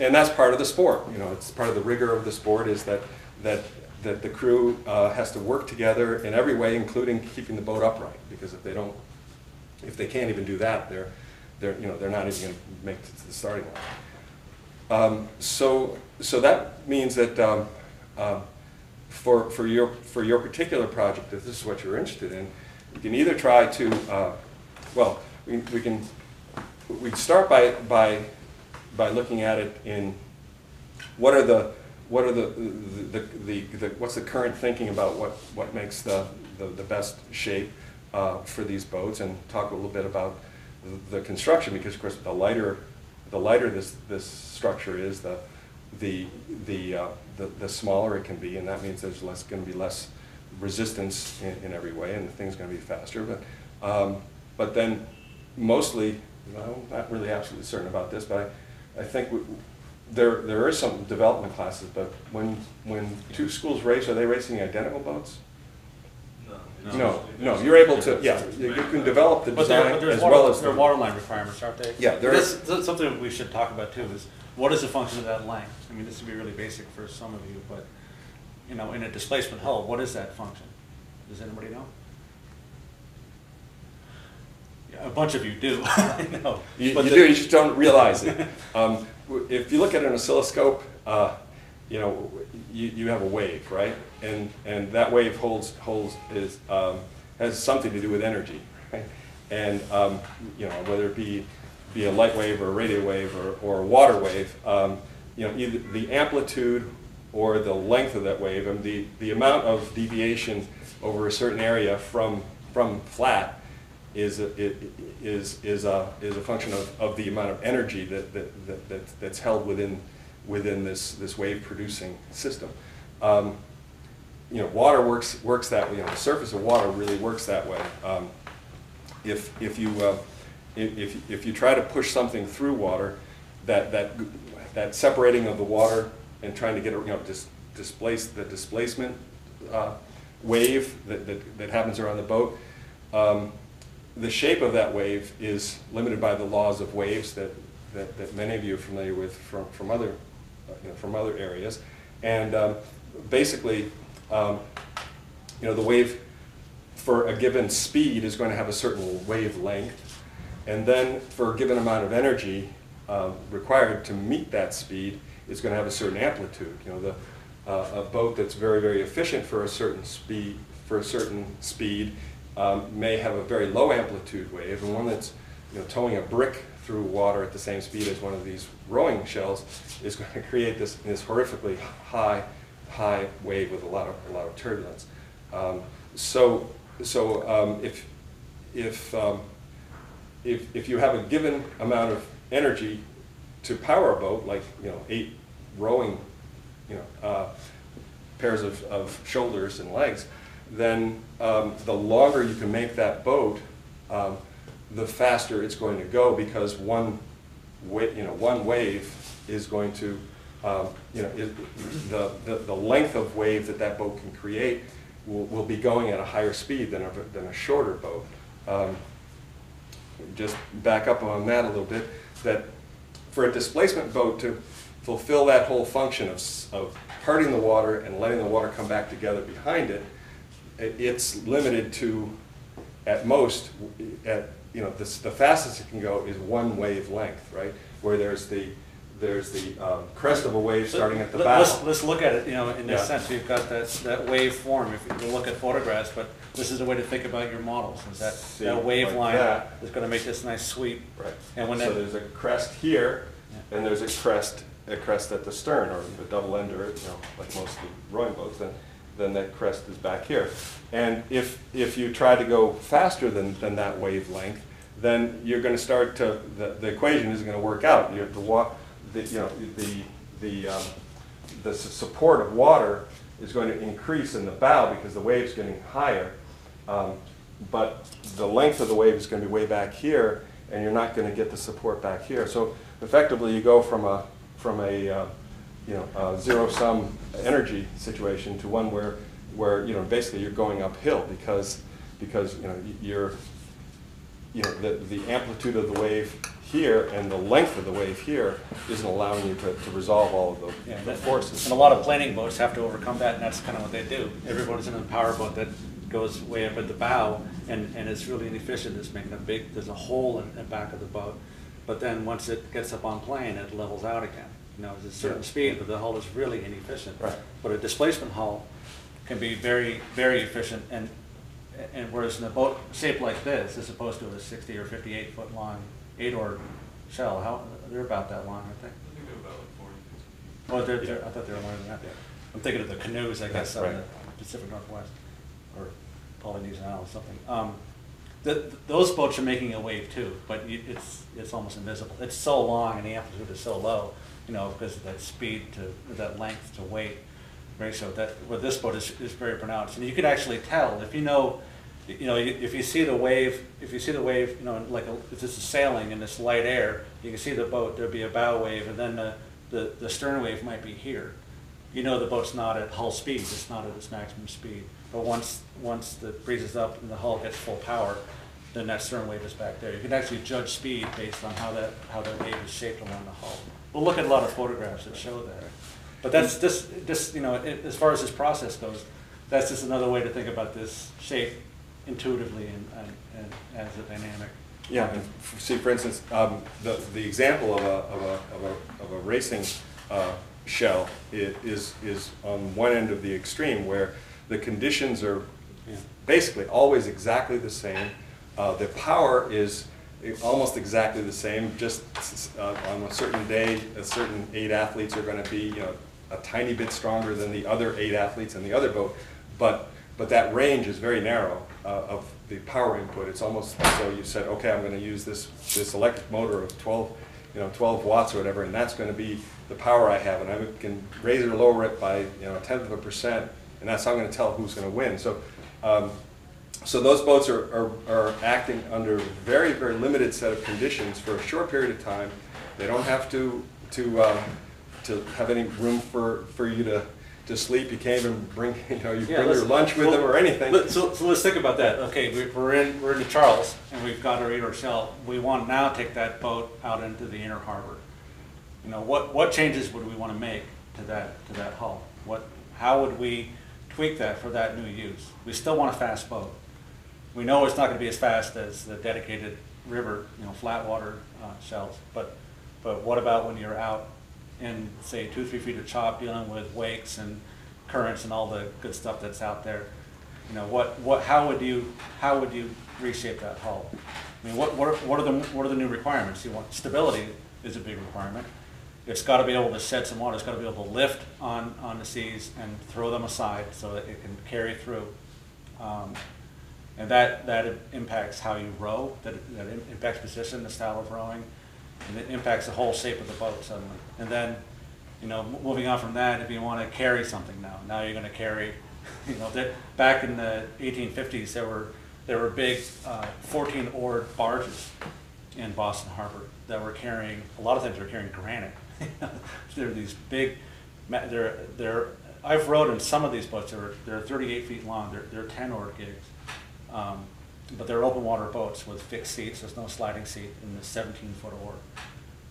and that's part of the sport, you know, it's part of the rigor of the sport is that, that, that the crew uh, has to work together in every way, including keeping the boat upright, because if they don't, if they can't even do that, they're, they're, you know, they're not even gonna make it to the starting line. Um, so, so that means that um, um, for, for, your, for your particular project, if this is what you're interested in, you can either try to, uh, well, we, we can, we start by, by, by looking at it in what are the, what are the, the, the, the, what's the current thinking about what, what makes the, the, the best shape uh, for these boats and talk a little bit about the, construction because of course the lighter, the lighter this, this structure is, the, the, the, uh, the, the smaller it can be and that means there's less, gonna be less resistance in, in every way and the thing's gonna be faster. But, um, but then mostly, well, I'm not really absolutely certain about this, but I, I think we, there, there are some development classes, but when, when two schools race, are they racing identical boats? No, no, you're able to, yeah, you you can develop the But there, design but there's as water, well as. there are the- water line requirements, aren't they? Yeah, there That's, is. that's something we should talk about too, is what is the function of that length? I mean, this would be really basic for some of you, but, you know, in a displacement hull, what is that function? Does anybody know? Yeah, a bunch of you do, I know. You, But you the- do, you just don't realize it. Um, w- if you look at an oscilloscope, uh, you know, you, you have a wave, right? And, and that wave holds, holds, is, um, has something to do with energy, right? And, um, you know, whether it be, be a light wave or a radio wave or, or a water wave, um, you know, either the amplitude or the length of that wave and the, the amount of deviation over a certain area from, from flat is, a- is, is a, is a function of, of the amount of energy that, that, that- that, that's held within, within this, this wave-producing system. Um, You know, water works, works that way, you know, the surface of water really works that way. Um, If, if you, uh, if, if- you try to push something through water, that, that, that separating of the water and trying to get, you know, dis, displace, the displacement, uh, wave that, that, that happens around the boat, um, the shape of that wave is limited by the laws of waves that, that, that many of you are familiar with from, from other, you know, from other areas. And um, basically, um, you know, the wave for a given speed is going to have a certain wavelength. And then for a given amount of energy um, required to meet that speed, it's going to have a certain amplitude. You know, the, uh, a boat that's very, very efficient for a certain speed, for a certain speed um, may have a very low amplitude wave, and one that's you know, towing a brick through water at the same speed as one of these rowing shells is going to create this, this horrifically high, high wave with a lot of, a lot of turbulence. Um, so, so um, if, if, um, if, if you have a given amount of energy to power a boat, like you know eight rowing, you know, uh, pairs of, of shoulders and legs, then um, the longer you can make that boat, um, the faster it's going to go because one you know, one wave is going to, um, you know, is, the, the, the length of wave that that boat can create will, will be going at a higher speed than a, than a shorter boat. Um, just back up on that a little bit, that for a displacement boat to fulfill that whole function of, of parting the water and letting the water come back together behind it, i- it's limited to, at most, at, you know, the, the fastest it can go is one wave length, right? Where there's the, there's the um, crest of a wave starting at the Let- bow. Let's, let's look at it, you know, in this Yeah. sense, you've got that, that wave form, if you look at photographs, but this is a way to think about your models, is that, See, that wave like line that. is gonna make this nice sweep. Right. And when So that, there's a crest here, and there's a crest, a crest at the stern, or the double ender, you know, like most of the rowing boats, then, then that crest is back here. And if, if you try to go faster than, than that wavelength, then you're gonna start to, the, the equation isn't gonna work out. You have to walk, the, you know, the, the, um, the support of water is going to increase in the bow because the wave's getting higher. Um, But the length of the wave is going to be way back here, and you're not going to get the support back here. So effectively, you go from a, from a, uh, you know, a zero-sum energy situation to one where, where, you know, basically you're going uphill because, because, you know, you're, you know, the, the amplitude of the wave here and the length of the wave here isn't allowing you to, to resolve all of the- yeah, the that- forces. and a lot of planning boats have to overcome that, and that's kind of what they do. Everybody's in a power boat that goes way up at the bow, and, and it's really inefficient, it's making a big, there's a hole in the back of the boat. But then, once it gets up on plane, it levels out again. You know, there's a certain Yeah. speed, but the hull is really inefficient. Right. But a displacement hull can be very, very efficient, and, and whereas in a boat shaped like this, as opposed to a sixty or fifty-eight foot long eight-oar shell, how, they're about that long, aren't they? I think they're about like forty. Oh, they're, they're, I thought they were longer than that. I'm thinking of the canoes, I guess, on Right. the Pacific Northwest, or Polynesian Islands, something. Um, the, those boats are making a wave too, but you, it's, it's almost invisible. It's so long and the amplitude is so low, you know, because of that speed to, that length to weight ratio, that, where this boat is, is very pronounced. And you can actually tell, if you know, you know, if you see the wave, if you see the wave, you know, like, a- if this is sailing in this light air, you can see the boat, there'd be a bow wave, and then the, the, the stern wave might be here. You know the boat's not at hull speed, it's not at its maximum speed. But once, once the breeze is up and the hull gets full power, then that stern wave is back there. You can actually judge speed based on how that, how that wave is shaped along the hull. We'll look at a lot of photographs that show that. But that's just, just, you know, it- as far as this process goes, that's just another way to think about this shape intuitively and, and, and as a dynamic. Yeah, and f- see, for instance, um, the, the example of a, of a, of a, of a racing uh, shell is, is on one end of the extreme where the conditions are Yeah. basically always exactly the same. Uh, the power is almost exactly the same, just uh, on a certain day, a certain eight athletes are going to be, you know, a tiny bit stronger than the other eight athletes in the other boat. But, but that range is very narrow uh, of the power input. It's almost as though you said, okay, I'm going to use this, this electric motor of 12, you know, 12 watts or whatever, and that's going to be the power I have, and I can raise or lower it by, you know, a tenth of a percent, and that's how I'm going to tell who's going to win. So, um, so those boats are, are, are acting under very, very limited set of conditions for a short period of time. They don't have to, to, um, to have any room for, for you to, to sleep. You can't even bring, you know, you Yeah, bring let's- your lunch with them or anything. let- So, so let's think about that. Okay, we- we're in, we're in the Charles, and we've got our shell. We want to now take that boat out into the inner harbor. You know, what, what changes would we want to make to that, to that hull? What, how would we tweak that for that new use? We still want a fast boat. We know it's not going to be as fast as the dedicated river, you know, flat water uh, shells, but, but what about when you're out in, say, two, three feet of chop, dealing with wakes and currents and all the good stuff that's out there? You know, what, what, how would you, how would you reshape that hull? I mean, what, what are, what are the, what are the new requirements? You want, stability is a big requirement. It's gotta be able to shed some water, it's gotta be able to lift on, on the seas and throw them aside so that it can carry through. Um, and that, that impacts how you row, that, that impacts position, the style of rowing, and it impacts the whole shape of the boat suddenly. And then, you know, moving on from that, if you want to carry something now, now you're going to carry, you know, that, back in the 1850s, there were, there were big 14-oared barges, in Boston Harbor that were carrying, a lot of times they're carrying granite. They're these big, they're, they're, I've rowed in some of these boats, they're, they're thirty-eight feet long, they're, they're ten oar gigs. Um, But they're open water boats with fixed seats, there's no sliding seat, and the seventeen foot oar.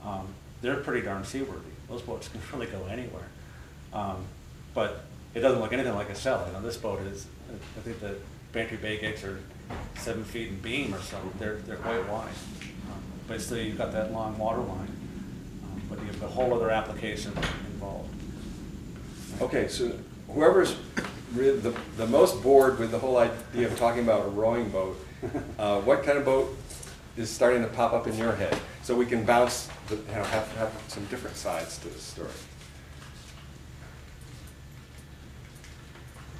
Um, They're pretty darn seaworthy, those boats can really go anywhere. Um, But it doesn't look anything like a sail, you know, this boat is, I think the Bantry Bay gigs are seven feet in beam or so, they're, they're quite wide. Um, But still, you've got that long water line, um, but you have a whole other application involved. Okay, so whoever's re- the, the most bored with the whole idea of talking about a rowing boat, uh, what kind of boat is starting to pop up in your head? So we can bounce, the- you know, have, have some different sides to the story.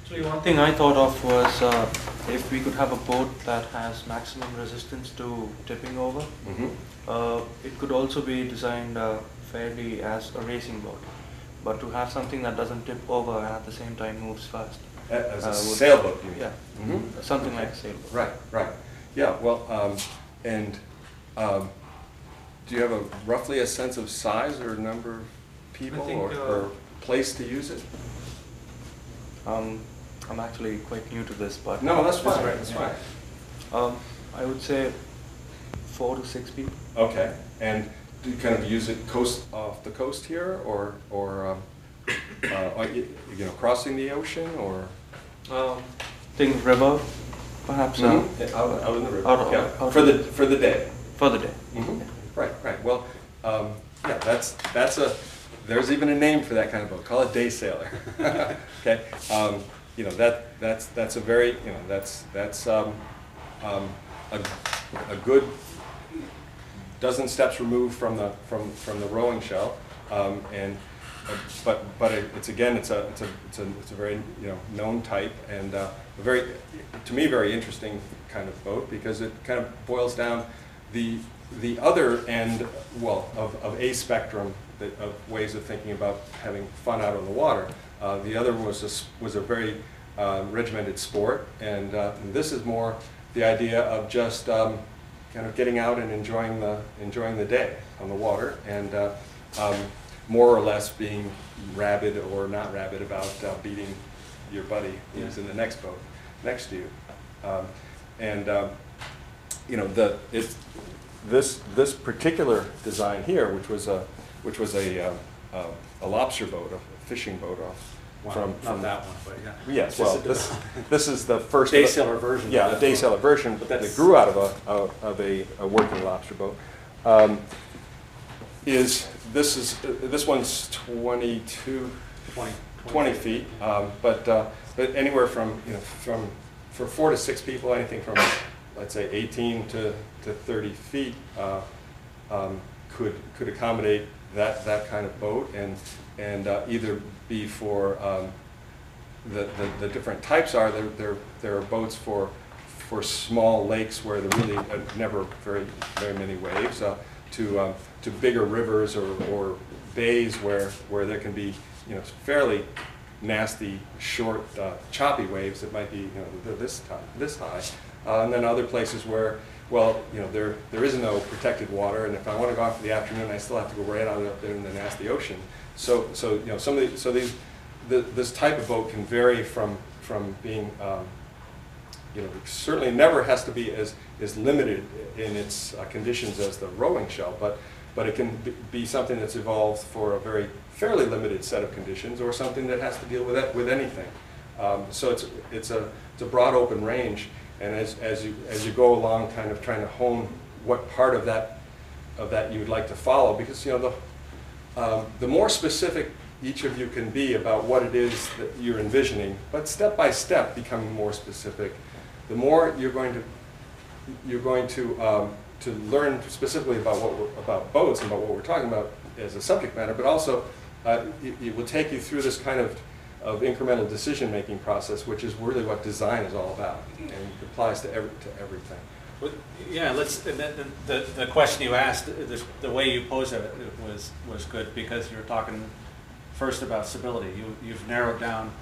Actually, one thing I thought of was uh, if we could have a boat that has maximum resistance to tipping over, Mhm. uh, it could also be designed uh, fairly as a racing boat. But to have something that doesn't tip over and at the same time moves fast. As uh, a would- sailboat, you mean? Yeah, Mhm. something like a sailboat. Right, right. Yeah, well, um, and, um, do you have a roughly a sense of size or number of people think, or, uh, or place to use it? Um, I'm actually quite new to this, but No, that's fine, great. that's fine. Um, I would say four to six people. Okay, and do you kind of use it coast, off the coast here, or, or, um, uh, you you know, crossing the ocean, or? Um, think river, perhaps. Uh, Mhm. Out, out in the river, Out- yeah, out- for the, for the day? for the day. Mhm. Right, right, well, um, yeah, that's, that's a, there's even a name for that kind of boat, call it day sailor. Okay, um, you know, that, that's, that's a very, you know, that's, that's, um, um, a, a good dozen steps removed from the, from, from the rowing shell. Um, and, uh, but, but it- it's, again, it's a, it's a, it's a, it's a very, you know, known type and, uh, a very, to me, very interesting kind of boat because it kind of boils down the, the other end, well, of, of a spectrum that, of ways of thinking about having fun out on the water. Uh, the other was a, was a very uh, regimented sport, and, uh, and this is more the idea of just um, kind of getting out and enjoying the, enjoying the day on the water, and uh, um, more or less being rabid or not rabid about uh, beating your buddy who's in the next boat next to you. Um, and um, you know, the, it's, this, this particular design here, which was a, which was a, uh, a lobster boat, a fishing boat off Well, from. not from- that one, but yeah. Yes, well, this, this is the first. Day sailor version Yeah, the day sailor version, But that that's- grew out of a, of of a, a working lobster boat. Um, Is, this is, uh, this one's twenty-two, Twenty. 20 feet, um, but, uh, but anywhere from, you know, from, for four to six people, anything from, let's say, 18 to, to 30 feet uh, um, could, could accommodate that, that kind of boat and, and uh, either be for, um, the, the, the different types are, there, there, there are boats for, for small lakes where there really are never very, very many waves, uh, to, um, to bigger rivers or, or bays where, where there can be, you know, fairly nasty, short, uh, choppy waves that might be, you know, this time, this high. Uh, and then other places where, well, you know, there, there is no protected water, and if I want to go out for the afternoon, I still have to go right out up there in the nasty ocean. So, so, you know, some of the, so these, the, this type of boat can vary from, from being, um, you know, certainly never has to be as, as limited in its uh, conditions as the rowing shell, but, but it can be- something that's evolved for a very fairly limited set of conditions, or something that has to deal with it, with anything. Um, so it's, it's a, it's a broad open range, and as, as you, as you go along, kind of trying to hone what part of that, of that you would like to follow, because, you know, the, um, the more specific each of you can be about what it is that you're envisioning, but step by step becoming more specific, the more you're going to, you're going to, um, to learn specifically about what we're, about boats and about what we're talking about as a subject matter, but also uh, it, it will take you through this kind of, of incremental decision-making process, which is really what design is all about, and applies to every, to everything. Well, Yeah, let's, the, the- the, question you asked, the, the way you posed it was, was good, because you're talking first about stability. You, you've narrowed down,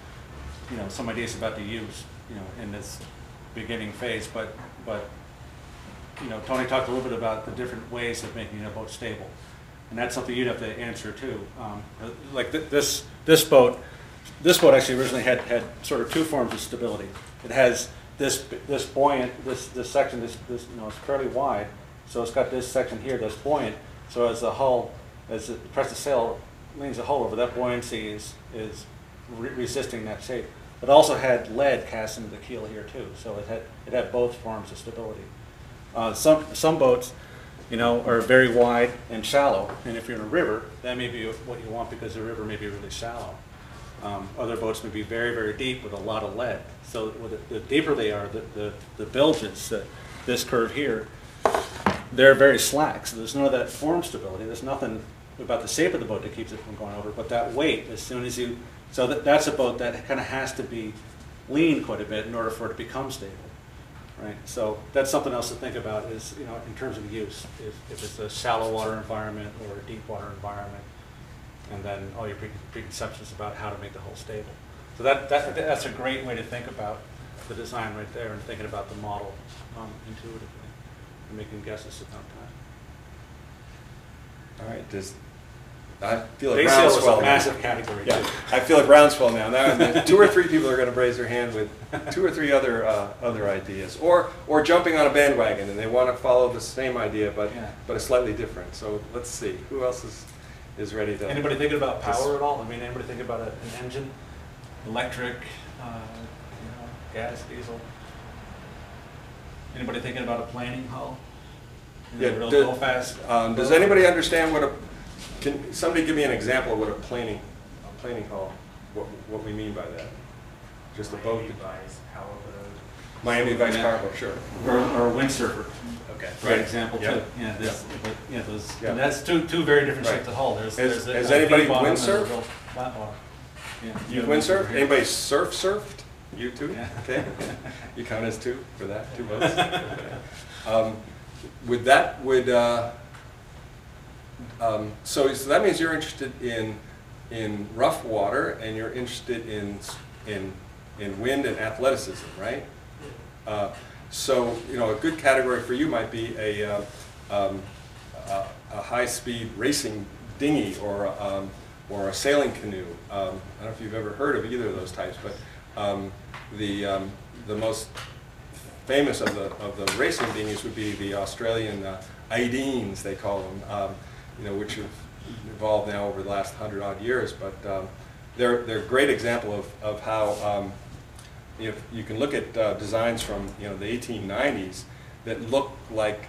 you know, some ideas about the use, you know, in this beginning phase, but, but you know, Tony talked a little bit about the different ways of making a boat stable. And that's something you'd have to answer too. Um, like th- this, this boat, this boat actually originally had, had sort of two forms of stability. It has this, this buoyant, this, this section, this, this, you know, it's fairly wide. So it's got this section here that's buoyant. So as the hull, as it press the sail leans the hull over, that buoyancy is, is re- resisting that shape. It also had lead cast into the keel here too. So it had, it had both forms of stability. Uh, some, some boats, you know, are very wide and shallow, and if you're in a river, that may be what you want because the river may be really shallow. Um, other boats may be very, very deep with a lot of lead. So the, the deeper they are, the, the, the bilges, this curve here, they're very slack. So there's none of that form stability. There's nothing about the shape of the boat that keeps it from going over. But that weight, as soon as you, so that, that's a boat that kind of has to be lean quite a bit in order for it to become stable right? So that's something else to think about is, you know, in terms of use, if, if it's a shallow water environment or a deep water environment, and then all your pre- preconceptions about how to make the hull stable. So that, that, that's a great way to think about the design right there and thinking about the model um, intuitively and making guesses at that time. All right, does, I feel like was a groundswell. now. massive category, Yeah, too. I feel like groundswell now. Now, two or three people are gonna raise their hand with two or three other, uh, other ideas. Or, or jumping on a bandwagon and they wanna follow the same idea, but, Yeah. but it's slightly different. So let's see, who else is, is ready to? Anybody thinking about power at all? I mean, anybody think about a- an engine, electric, uh, you know, gas, diesel? Anybody thinking about a planing hull? You know, Yeah, real, do- real fast. Um, does anybody understand what a, can somebody give me an example of what a planing, a planing hull, what, what we mean by that? Just a boat? Miami Vice, powerboat. Miami Vice Yeah. Powerboat, sure. Or, or a windsurfer. Okay. Great example too. Yep. Yeah, this, but, yeah, those, Yeah. and that's two, two very different Right. shapes of hull. There's, Has- there's a- has a anybody V bottom and a windsurfed? real Flat bottom. Yeah. You Yeah, windsurf? Anybody surf surfed? You too? Yeah. Okay. You count as two for that, two votes? Okay. Um, Would that, would, uh, um, so, so that means you're interested in, in rough water and you're interested in, in, in wind and athleticism, right? Uh, So, you know, a good category for you might be a, uh, um, a, a high-speed racing dinghy or, um, or a sailing canoe. Um, I don't know if you've ever heard of either of those types, but um, the, um, the most famous of the, of the racing dinghies would be the Australian uh, eighteens, they call them, um, you know, which have evolved now over the last hundred odd years. But um, they're, they're a great example of, of how um, if you can look at uh, designs from you know the 1890s that look like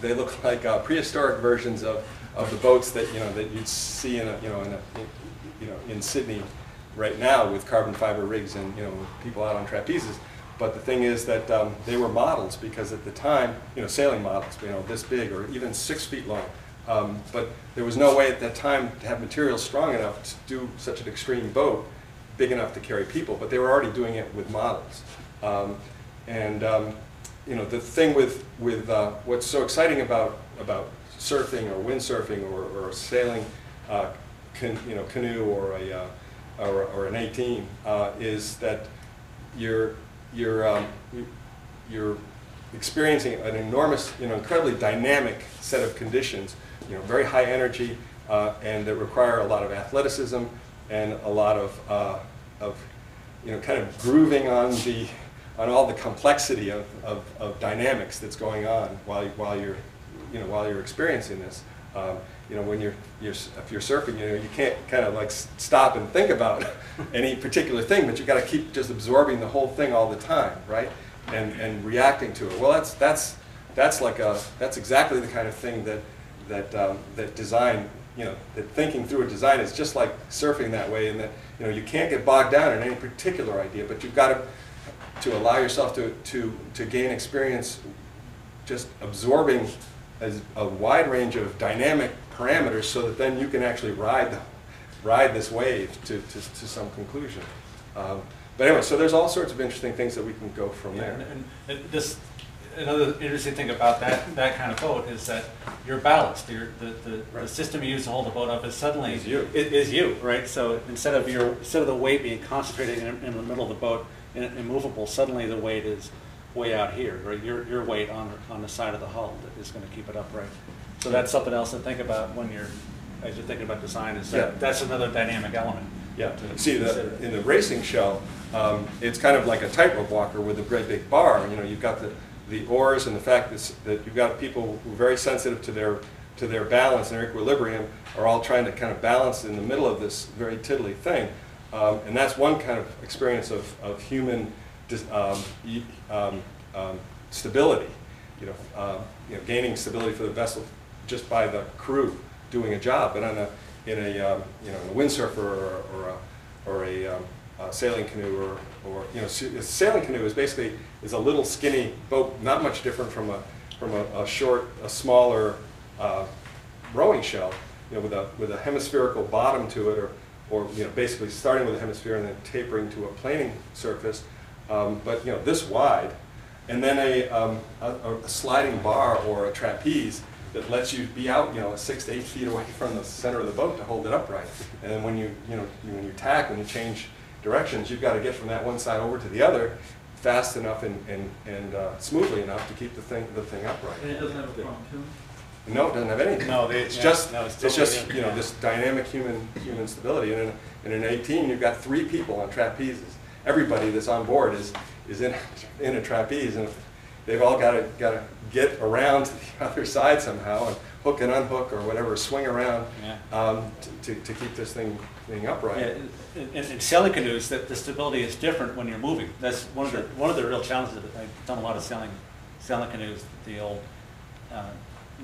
they look like uh, prehistoric versions of, of the boats that you know that you'd see in a, you know in a, you know in Sydney right now with carbon fiber rigs and you know people out on trapezes. But the thing is that um, they were models because at the time you know sailing models you know this big or even six feet long. Um, but there was no way at that time to have materials strong enough to do such an extreme boat big enough to carry people, but they were already doing it with models. Um, and um, you know, the thing with with uh, what's so exciting about about surfing or windsurfing or, or sailing, uh, can, you know, canoe or a uh, or, or an 18 uh, is that you're you're um, you're experiencing an enormous, you know, incredibly dynamic set of conditions. You know, very high energy uh, and that require a lot of athleticism and a lot of uh, of you know, kind of grooving on the on all the complexity of, of, of dynamics that's going on while while you're you know while you're experiencing this. Um, you know, when you're, you're if you're surfing, you know, you can't kind of like stop and think about any particular thing, but you've got to keep just absorbing the whole thing all the time, right? And and reacting to it. Well, that's that's that's like a that's exactly the kind of thing that that um, that design you know that thinking through a design is just like surfing that way, and that you know you can't get bogged down in any particular idea, but you've got to to allow yourself to to to gain experience just absorbing as a wide range of dynamic parameters so that then you can actually ride the, ride this wave to, to, to some conclusion. Um, but anyway, so there's all sorts of interesting things that we can go from Yeah, there. and- and- and this, another interesting thing about that, that kind of boat is that your ballast, your, the, the, the Right. system you use to hold the boat up is suddenly. Is you. It is you, right? So instead of your, instead of the weight being concentrated in, in the middle of the boat and immovable, suddenly the weight is, way out here, right? Your, your weight on, on the side of the hull that is gonna keep it upright. So that's something else to think about when you're, as you're thinking about design, is Yeah. that, that's another dynamic element. Yeah, to see, the, consider. in the racing shell, um, it's kind of like a tightrope walker with a great big bar, you know, you've got the, the oars and the fact that's, that you've got people who are very sensitive to their, to their balance and their equilibrium, are all trying to kind of balance in the middle of this very tiddly thing. Um, and that's one kind of experience of, of human, um, um, um, stability, you know, um, you know, gaining stability for the vessel just by the crew doing a job. But on a, in a, um, you know, a windsurfer or, or a, or a, a sailing canoe or, or, you know, a sailing canoe is basically, is a little skinny boat, not much different from a, from a, a short, a smaller, uh, rowing shell, you know, with a, with a hemispherical bottom to it, or, or, you know, basically starting with a hemisphere and then tapering to a planing surface, um, but, you know, this wide, and then a, um, a, a sliding bar or a trapeze that lets you be out, you know, six to eight feet away from the center of the boat to hold it upright. And then when you, you know, when you tack, when you change directions, you've got to get from that one side over to the other fast enough and, and, and uh, smoothly enough to keep the thing, the thing upright. And it doesn't have a pontoon? No, it doesn't have anything. No, they- It's yeah, just, no, it's it's totally just, you know, yeah. this dynamic human, human stability. And in, in an eighteen, you've got three people on trapezes. Everybody that's on board is, is in, in a trapeze, and they've all gotta, gotta get around to the other side somehow, and hook and unhook or whatever, swing around, Yeah. um, to, to keep this thing, thing Yeah, upright. in, in- in sailing canoes, that the stability is different when you're moving. That's one of the, one of the real challenges. of it. I've done a lot of sailing, sailing canoes, the old uh,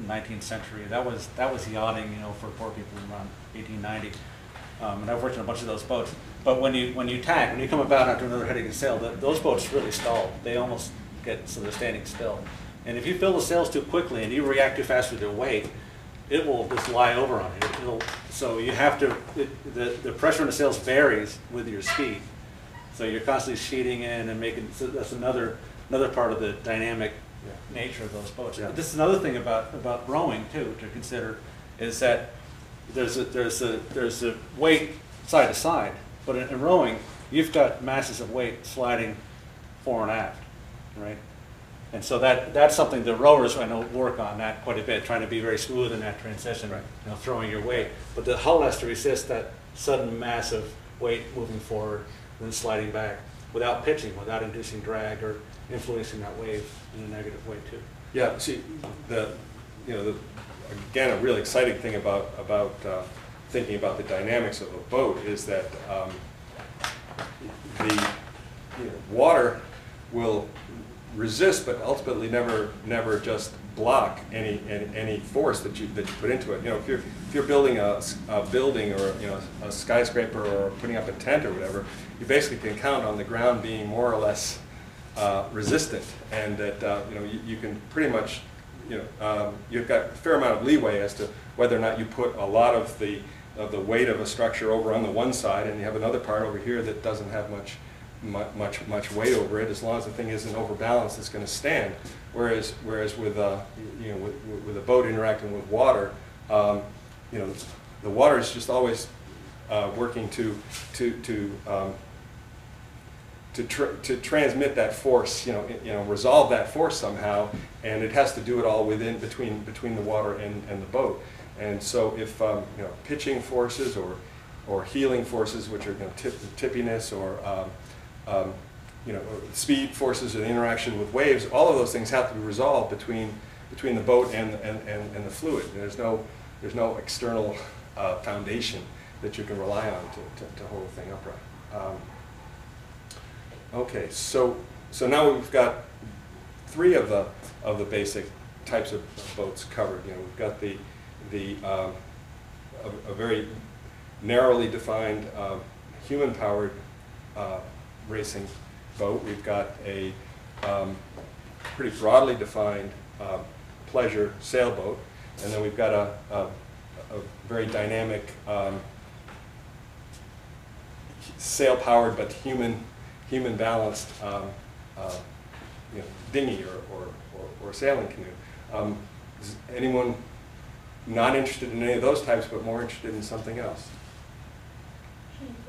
nineteenth century. That was, that was yachting, you know, for poor people around eighteen ninety. Um, and I've worked on a bunch of those boats. But when you, when you tack, when you come about after another heading and sail, those boats really stall. They almost get, so they're standing still. And if you fill the sails too quickly and you react too fast with your weight, it will just lie over on you. It'll, so you have to, it, the, the pressure in the sails varies with your speed. So you're constantly sheeting in and making, so that's another, another part of the dynamic nature of those boats. Yeah. This is another thing about, about rowing too, to consider, is that there's a, there's a, there's a weight side to side, but in, in rowing, you've got masses of weight sliding fore and aft, right? And so that, that's something the rowers, I know, work on that quite a bit, trying to be very smooth in that transition, Right. you know, throwing your weight. But the hull has to resist that sudden massive weight moving forward and then sliding back without pitching, without inducing drag or influencing that wave in a negative way too. Yeah, see, the, you know, the, again, a really exciting thing about, about uh, thinking about the dynamics of a boat is that um, the, you know, water will resist, but ultimately never, never just block any, any, any force that you, that you put into it. You know, if you're, if you're building a, a building or, you know, a skyscraper or putting up a tent or whatever, you basically can count on the ground being more or less uh, resistant, and that, uh, you know, you, you can pretty much, you know, um, you've got a fair amount of leeway as to whether or not you put a lot of the, of the weight of a structure over on the one side, and you have another part over here that doesn't have much, mu- much, much weight over it, as long as the thing isn't overbalanced, it's gonna stand. Whereas, whereas with, uh, you know, with, with a boat interacting with water, um, you know, the water is just always, uh, working to, to, to, um, to, tr- to transmit that force, you know, you know, resolve that force somehow, and it has to do it all within, between, between the water and, and the boat. And so if, um, you know, pitching forces or, or heeling forces, which are, you know, tip, tippiness or, um, you know, speed forces and interaction with waves, all of those things have to be resolved between, between the boat and, and, and, and the fluid. And there's no, there's no external, uh, foundation that you can rely on to, to, to hold the thing upright. Um, Okay, so, so now we've got three of the, of the basic types of boats covered. You know, we've got the, the, um, a, a very narrowly defined, um, human-powered, uh, racing boat. We've got a, um, pretty broadly defined, um, pleasure sailboat. And then we've got a, a, a very dynamic, um, sail-powered but human, human balanced, um, uh, you know, dinghy or, or, or, or sailing canoe. Um, is anyone not interested in any of those types, but more interested in something else?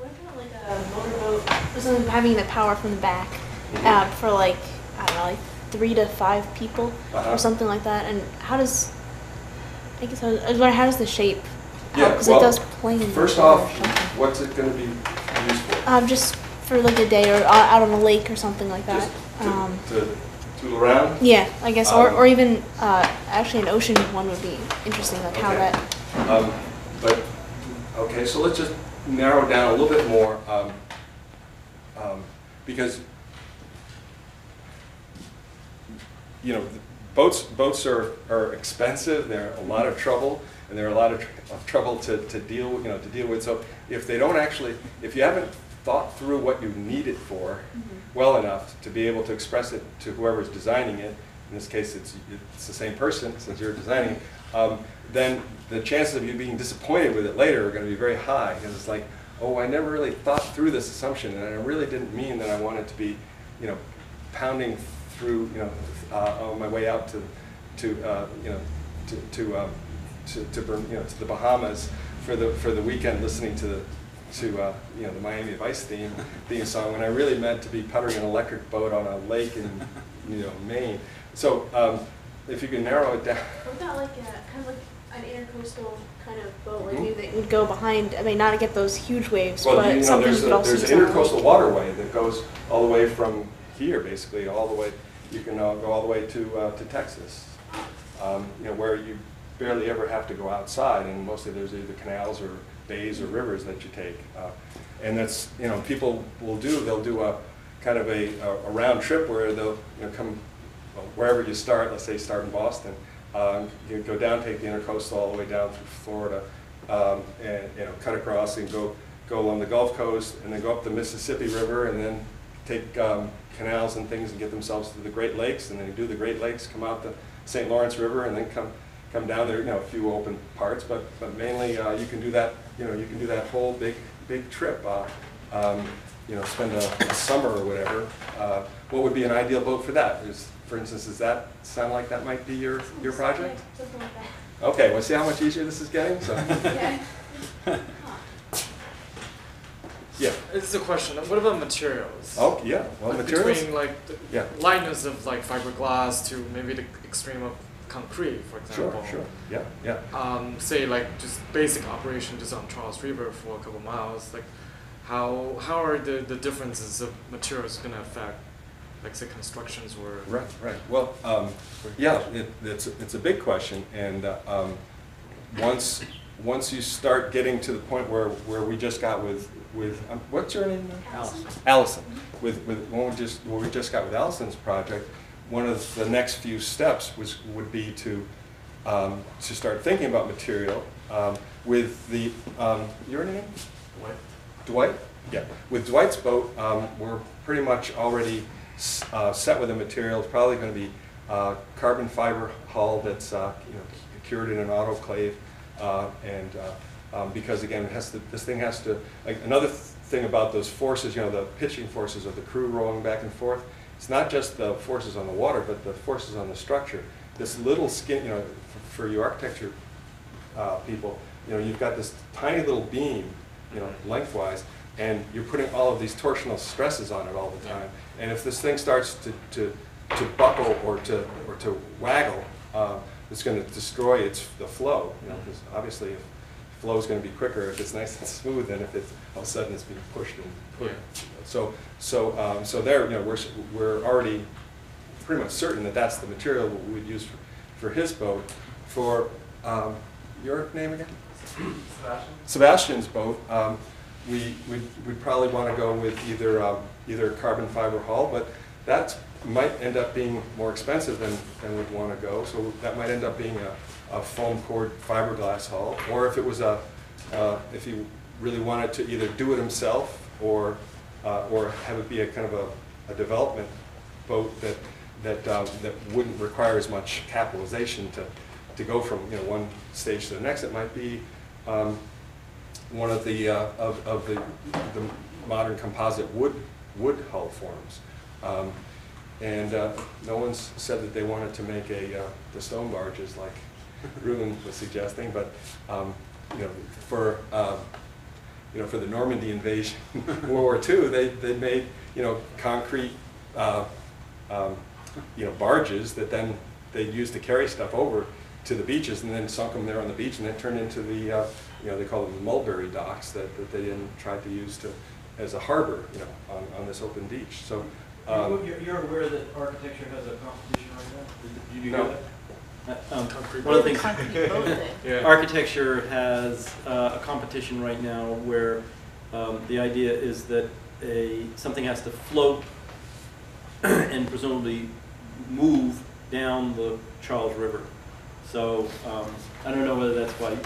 What about like a motorboat, something having the power from the back, uh, for like, I don't know, like three to five people Uh-huh. or something like that. And how does I guess I was, I was wondering how does the shape? Yeah, Because well, it does plane. First or off, something. what's it gonna be used for? Um, just for like a day or out out on a lake or something like that. Just to, Um, to tool around? yeah, I guess, or, Um, or even uh, actually an ocean one would be interesting, like how Okay. that. Um, But, okay, so let's just narrow down a little bit more, um, um, because, you know, boats, boats are, are expensive, they're a lot of trouble, and they're a lot of, tr- of trouble to, to deal, with, you know, to deal with. So if they don't actually, if you haven't thought through what you need it for well enough to be able to express it to whoever's designing it, in this case, it's, it's the same person, since you're designing it, um, then the chances of you being disappointed with it later are gonna be very high, because it's like, oh, I never really thought through this assumption, and I really didn't mean that I wanted to be, you know, pounding through, you know, uh, on my way out to, to, uh, you know, to, to, um, to, to, you know, to the Bahamas for the, for the weekend, listening to the, to, uh, you know, the Miami Vice theme, theme song, when I really meant to be puttering an electric boat on a lake in, you know, Maine. So, um, if you can narrow it down, What about like a kind of like an intercoastal kind of boat, like Mhm. maybe that would go behind. I mean, not to get those huge waves, Well, but you know, something there's you could a, also there's use an on intercoastal waterway that goes all the way from here, basically, all the way, you can uh, go all the way to, uh, to Texas. Um, You know, where you barely ever have to go outside, and mostly there's either canals or bays or rivers that you take. Uh, And that's, you know, people will do, they'll do a, kind of a, a- a round trip where they'll, you know, come, well, wherever you start, let's say start in Boston, um, you go down, take the intercoastal all the way down through Florida, um, and, you know, cut across and go, go along the Gulf Coast, and then go up the Mississippi River, and then take um, canals and things and get themselves to the Great Lakes, and then do the Great Lakes, come out the St. Lawrence River, and then come, come down there, you know, a few open parts, but, but mainly, uh, you can do that, you know, you can do that whole big, big trip, uh, um, you know, spend a, a summer or whatever. Uh, What would be an ideal boat for that? Is, for instance, does that sound like that might be your, your project? Something like that. Okay, well, see how much easier this is getting, so. Yeah. Yeah, This is a question. What about materials? oh, yeah, well, Like materials, Between like the yeah, lightness of like fiberglass to maybe the extreme of concrete, for sure, example. sure, yeah, yeah. Um, say like just basic operation just on Charles River for a couple miles. Like, how how are the, the differences of materials going to affect, like say constructions or Right, right. Well, um, yeah, it, it's, it's a big question, and, uh, um, once, once you start getting to the point where, where we just got with, with, um, what's your name? now? Allison. Allison, with, with, when we just, what we just got with Allison's project, one of the next few steps was, would be to, um, to start thinking about material, um, with the, um, your name? what? Dwight? Yeah, with Dwight's boat, um, we're pretty much already s- uh, set with a material, it's probably gonna be uh, carbon fiber hull that's, uh, you know, cured in an autoclave, uh, and, uh, um, because again, it has to, this thing has to, like, another th- thing about those forces, you know, the pitching forces of the crew rowing back and forth, it's not just the forces on the water, but the forces on the structure. This little skin, you know, f- for your architecture uh, people, you know, you've got this tiny little beam, you know, lengthwise, and you're putting all of these torsional stresses on it all the time. And if this thing starts to, to, to buckle or to, or to waggle, uh, it's gonna destroy its, the flow, you know, because obviously if flow is gonna be quicker if it's nice and smooth than if it's, all of a sudden it's being pushed and pushed. So, so, um, so there, you know, we're, we're already pretty much certain that that's the material we would use for, for his boat. For, um, your name again? Sebastian? Sebastian's boat, um, we, we'd, we'd probably wanna go with either, um, either carbon fiber hull, but that might end up being more expensive than, than we'd wanna go, so that might end up being a, a foam core fiberglass hull, or if it was a, uh, if he really wanted to either do it himself, or, uh, or have it be a kind of a, a development boat that, that, um, that wouldn't require as much capitalization to, to go from, you know, one stage to the next. It might be, um, one of the, uh, of, of the, the modern composite wood, wood hull forms. Um, and, uh, no one's said that they wanted to make a, uh, the stone barges like Ruben was suggesting, but, um, you know, for, um, you know, for the Normandy invasion, World War II, they, they made, you know, concrete, uh, um, you know, barges that then they used to carry stuff over to the beaches and then sunk them there on the beach and then turned into the, uh, you know, they call them the mulberry docks that, that they then tried to use to, as a harbor, you know, on, on this open beach. So, um, You- You're, you're aware that architecture has a competition right now? Did you No. know that? Um, One of the things, Concrete boat. Yeah. architecture has uh, a competition right now where um, the idea is that a, something has to float and presumably move down the Charles River. So, um, I don't know whether that's why,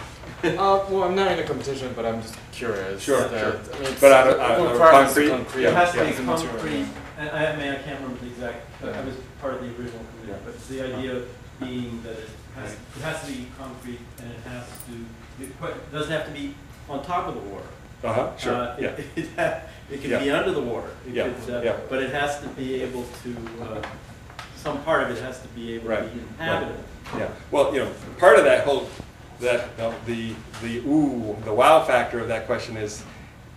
Uh, well, I'm not in a competition, but I'm just curious. Sure, that- sure. I mean, it's- But out of- the out of requirements are concrete? concrete. Yeah, it has to yeah. be It's material, concrete, yeah. and I, I mean, I can't remember the exact, I I was part of the original Yeah. committee, but the idea being that it has, it has to be concrete and it has to, it quite- doesn't have to be on top of the water. uh-huh, sure, Uh, yeah. It, it, ha- it can Yeah. be under the water. It Yeah, could, uh, yeah. But it has to be able to, uh, some part of it has to be able to Right, be right. Yeah, well, you know, part of that whole, that, uh, the, the ooh, the wow factor of that question is,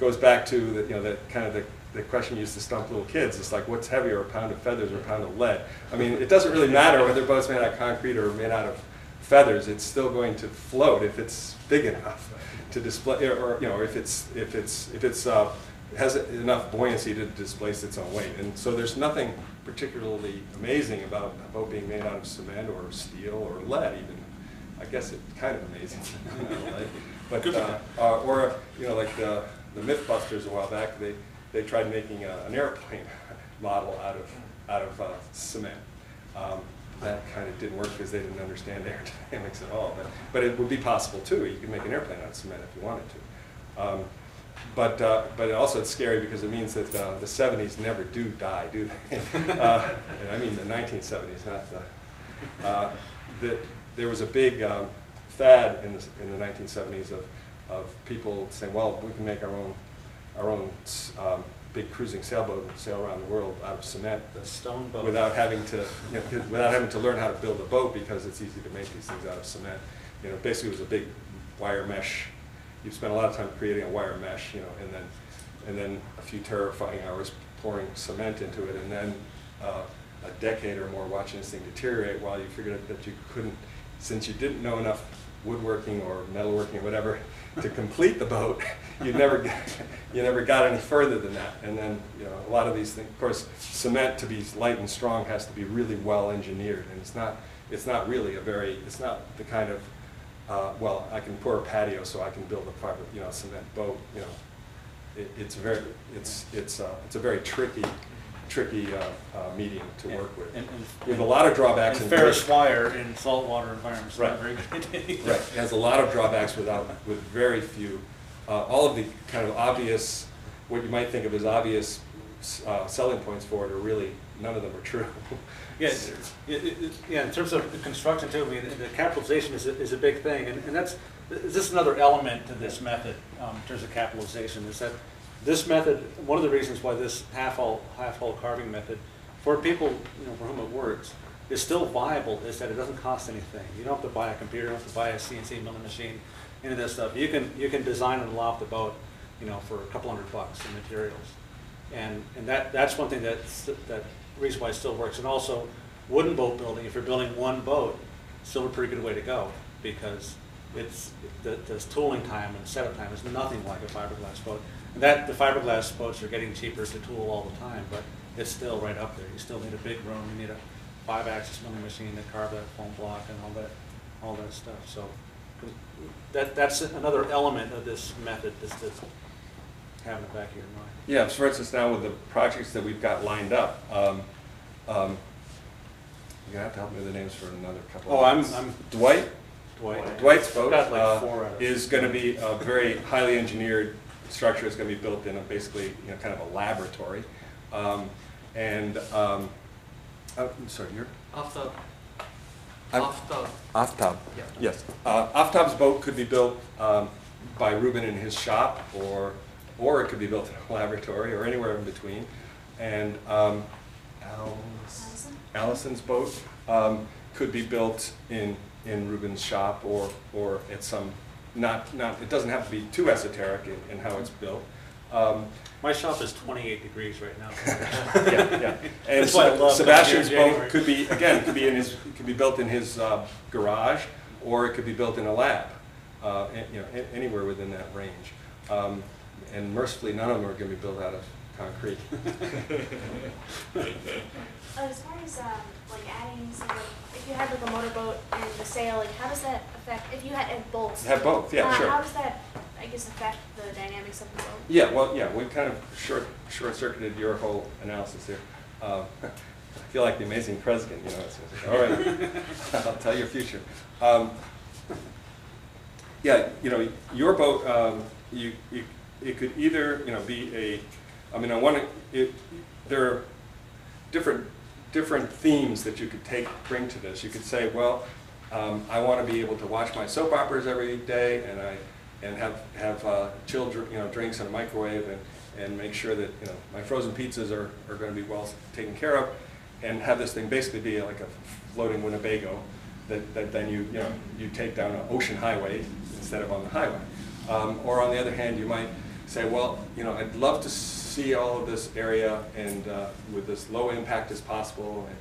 goes back to the, you know, that kind of the, the question you used to stump little kids. It's like, what's heavier, a pound of feathers or a pound of lead? I mean, it doesn't really matter whether a boat's made out of concrete or made out of feathers, it's still going to float if it's big enough to display, or, or, you know, if it's, if it's, if it's, uh, has enough buoyancy to displace its own weight. And so there's nothing particularly amazing about a boat being made out of cement or steel or lead even. I guess it's kind of amazing, but, uh, uh, or, you know, like the, the Mythbusters a while back, they, they tried making a- an airplane model out of, out of uh, cement. Um, That kind of didn't work because they didn't understand aerodynamics at all, but, but it would be possible too. You could make an airplane out of cement if you wanted to. Um, But, uh, but also it's scary because it means that uh, the seventies never do die, do they? Uh, And I mean the nineteen seventies, not the, uh, that there was a big um, fad in the, in the nineteen seventies of, of people saying, well, we can make our own, our own um, big cruising sailboat and sail around the world out of cement The stone boat. without having to, you know, without having to learn how to build a boat because it's easy to make these things out of cement. You know, basically it was a big wire mesh. You spent a lot of time creating a wire mesh, you know, and then, and then a few terrifying hours pouring cement into it, and then uh, a decade or more watching this thing deteriorate while you figured out that you couldn't, since you didn't know enough woodworking or metalworking or whatever to complete the boat, you never, got- you never got any further than that. And then, you know, a lot of these things, of course, cement to be light and strong has to be really well engineered, and it's not, it's not really a very, it's not the kind of, uh, well, I can pour a patio so I can build a fiber, you know, cement boat, you know. It, it's very, it's, it's, uh, it's a very tricky, tricky, uh, uh, medium to work with. And- and- With a lot of drawbacks. And ferrous wire in saltwater environments, not Right. very good. Right, it has a lot of drawbacks without, with very few, uh, all of the kind of obvious, what you might think of as obvious, uh, selling points for it are really, none of them are true. Yeah, it- it- yeah, in terms of the construction too, I mean, the capitalization is, a- is a big thing, and, and that's, this is another element to this method, um, in terms of capitalization, is that this method, one of the reasons why this half-hull, half-hull carving method, for people, you know, for whom it works, is still viable, is that it doesn't cost anything. You don't have to buy a computer, you don't have to buy a CNC milling machine, any of this stuff. You can, you can design and loft the boat, you know, for a couple hundred bucks in materials. And, and that, that's one thing that's, that reason why it still works. And also, wooden boat building, if you're building one boat, still a pretty good way to go, because it's, the, the tooling time and setup time is nothing like a fiberglass boat. And that, the fiberglass boats are getting cheaper to tool all the time, but it's still right up there. You still need a big room, you need a five-axis milling machine to carve that foam block and all that, all that stuff, so. That, that's another element of this method, is to have in the back of your mind. Yeah, so for instance, now with the projects that we've got lined up, um, um, you're gonna have to help me with the names for another couple. of Oh, I'm- minutes. I'm- Dwight? Dwight. Dwight's boat Got like uh, four out of it. is gonna be a very highly engineered structure. It's gonna be built in a basically, you know, kind of a laboratory. Um, And, um, oh, I'm sorry, you're? After, I'm- after, Aftab. Yeah. Yes. Uh, Aftab's boat could be built um, by Ruben in his shop, or, or it could be built in a laboratory, or anywhere in between. And um, Al's- Allison? Allison's boat um, could be built in, in Ruben's shop, or, or at some, not, not, it doesn't have to be too esoteric in, in how it's built. Um, My shop is 28 degrees right now. yeah, yeah. And That's why I love coming here in Sebastian's boat January. could be, again, could be in his, could be built in his uh, garage, or it could be built in a lab, uh, and, you know, a- anywhere within that range. Um, And mercifully, none of them are gonna be built out of concrete. Uh, As far as um, like adding, say, like, if you had like a motorboat and the sail, like how does that affect? If you had uh, bolts, Have both, yeah, uh, sure. How does that, I guess, affect the dynamics of the boat? Yeah, well, yeah, we kind of short, short-circuited your whole analysis here. Uh, I feel like the amazing president, you know, it's, it's all right, I'll tell your future. Um, Yeah, you know, your boat, um, you, you, it could either, you know, be a, I mean, I want to, there are different, different themes that you could take, bring to this. You could say, well, um, I want to be able to watch my soap operas every day, and I, and have, have uh, chilled, you know, drinks in a microwave, and, and make sure that, you know, my frozen pizzas are, are going to be well taken care of, and have this thing basically be like a floating Winnebago that, that then you, you know, you take down an ocean highway instead of on the highway. Um, or on the other hand, you might say, well, you know, I'd love to see all of this area and uh, with as low impact as possible, and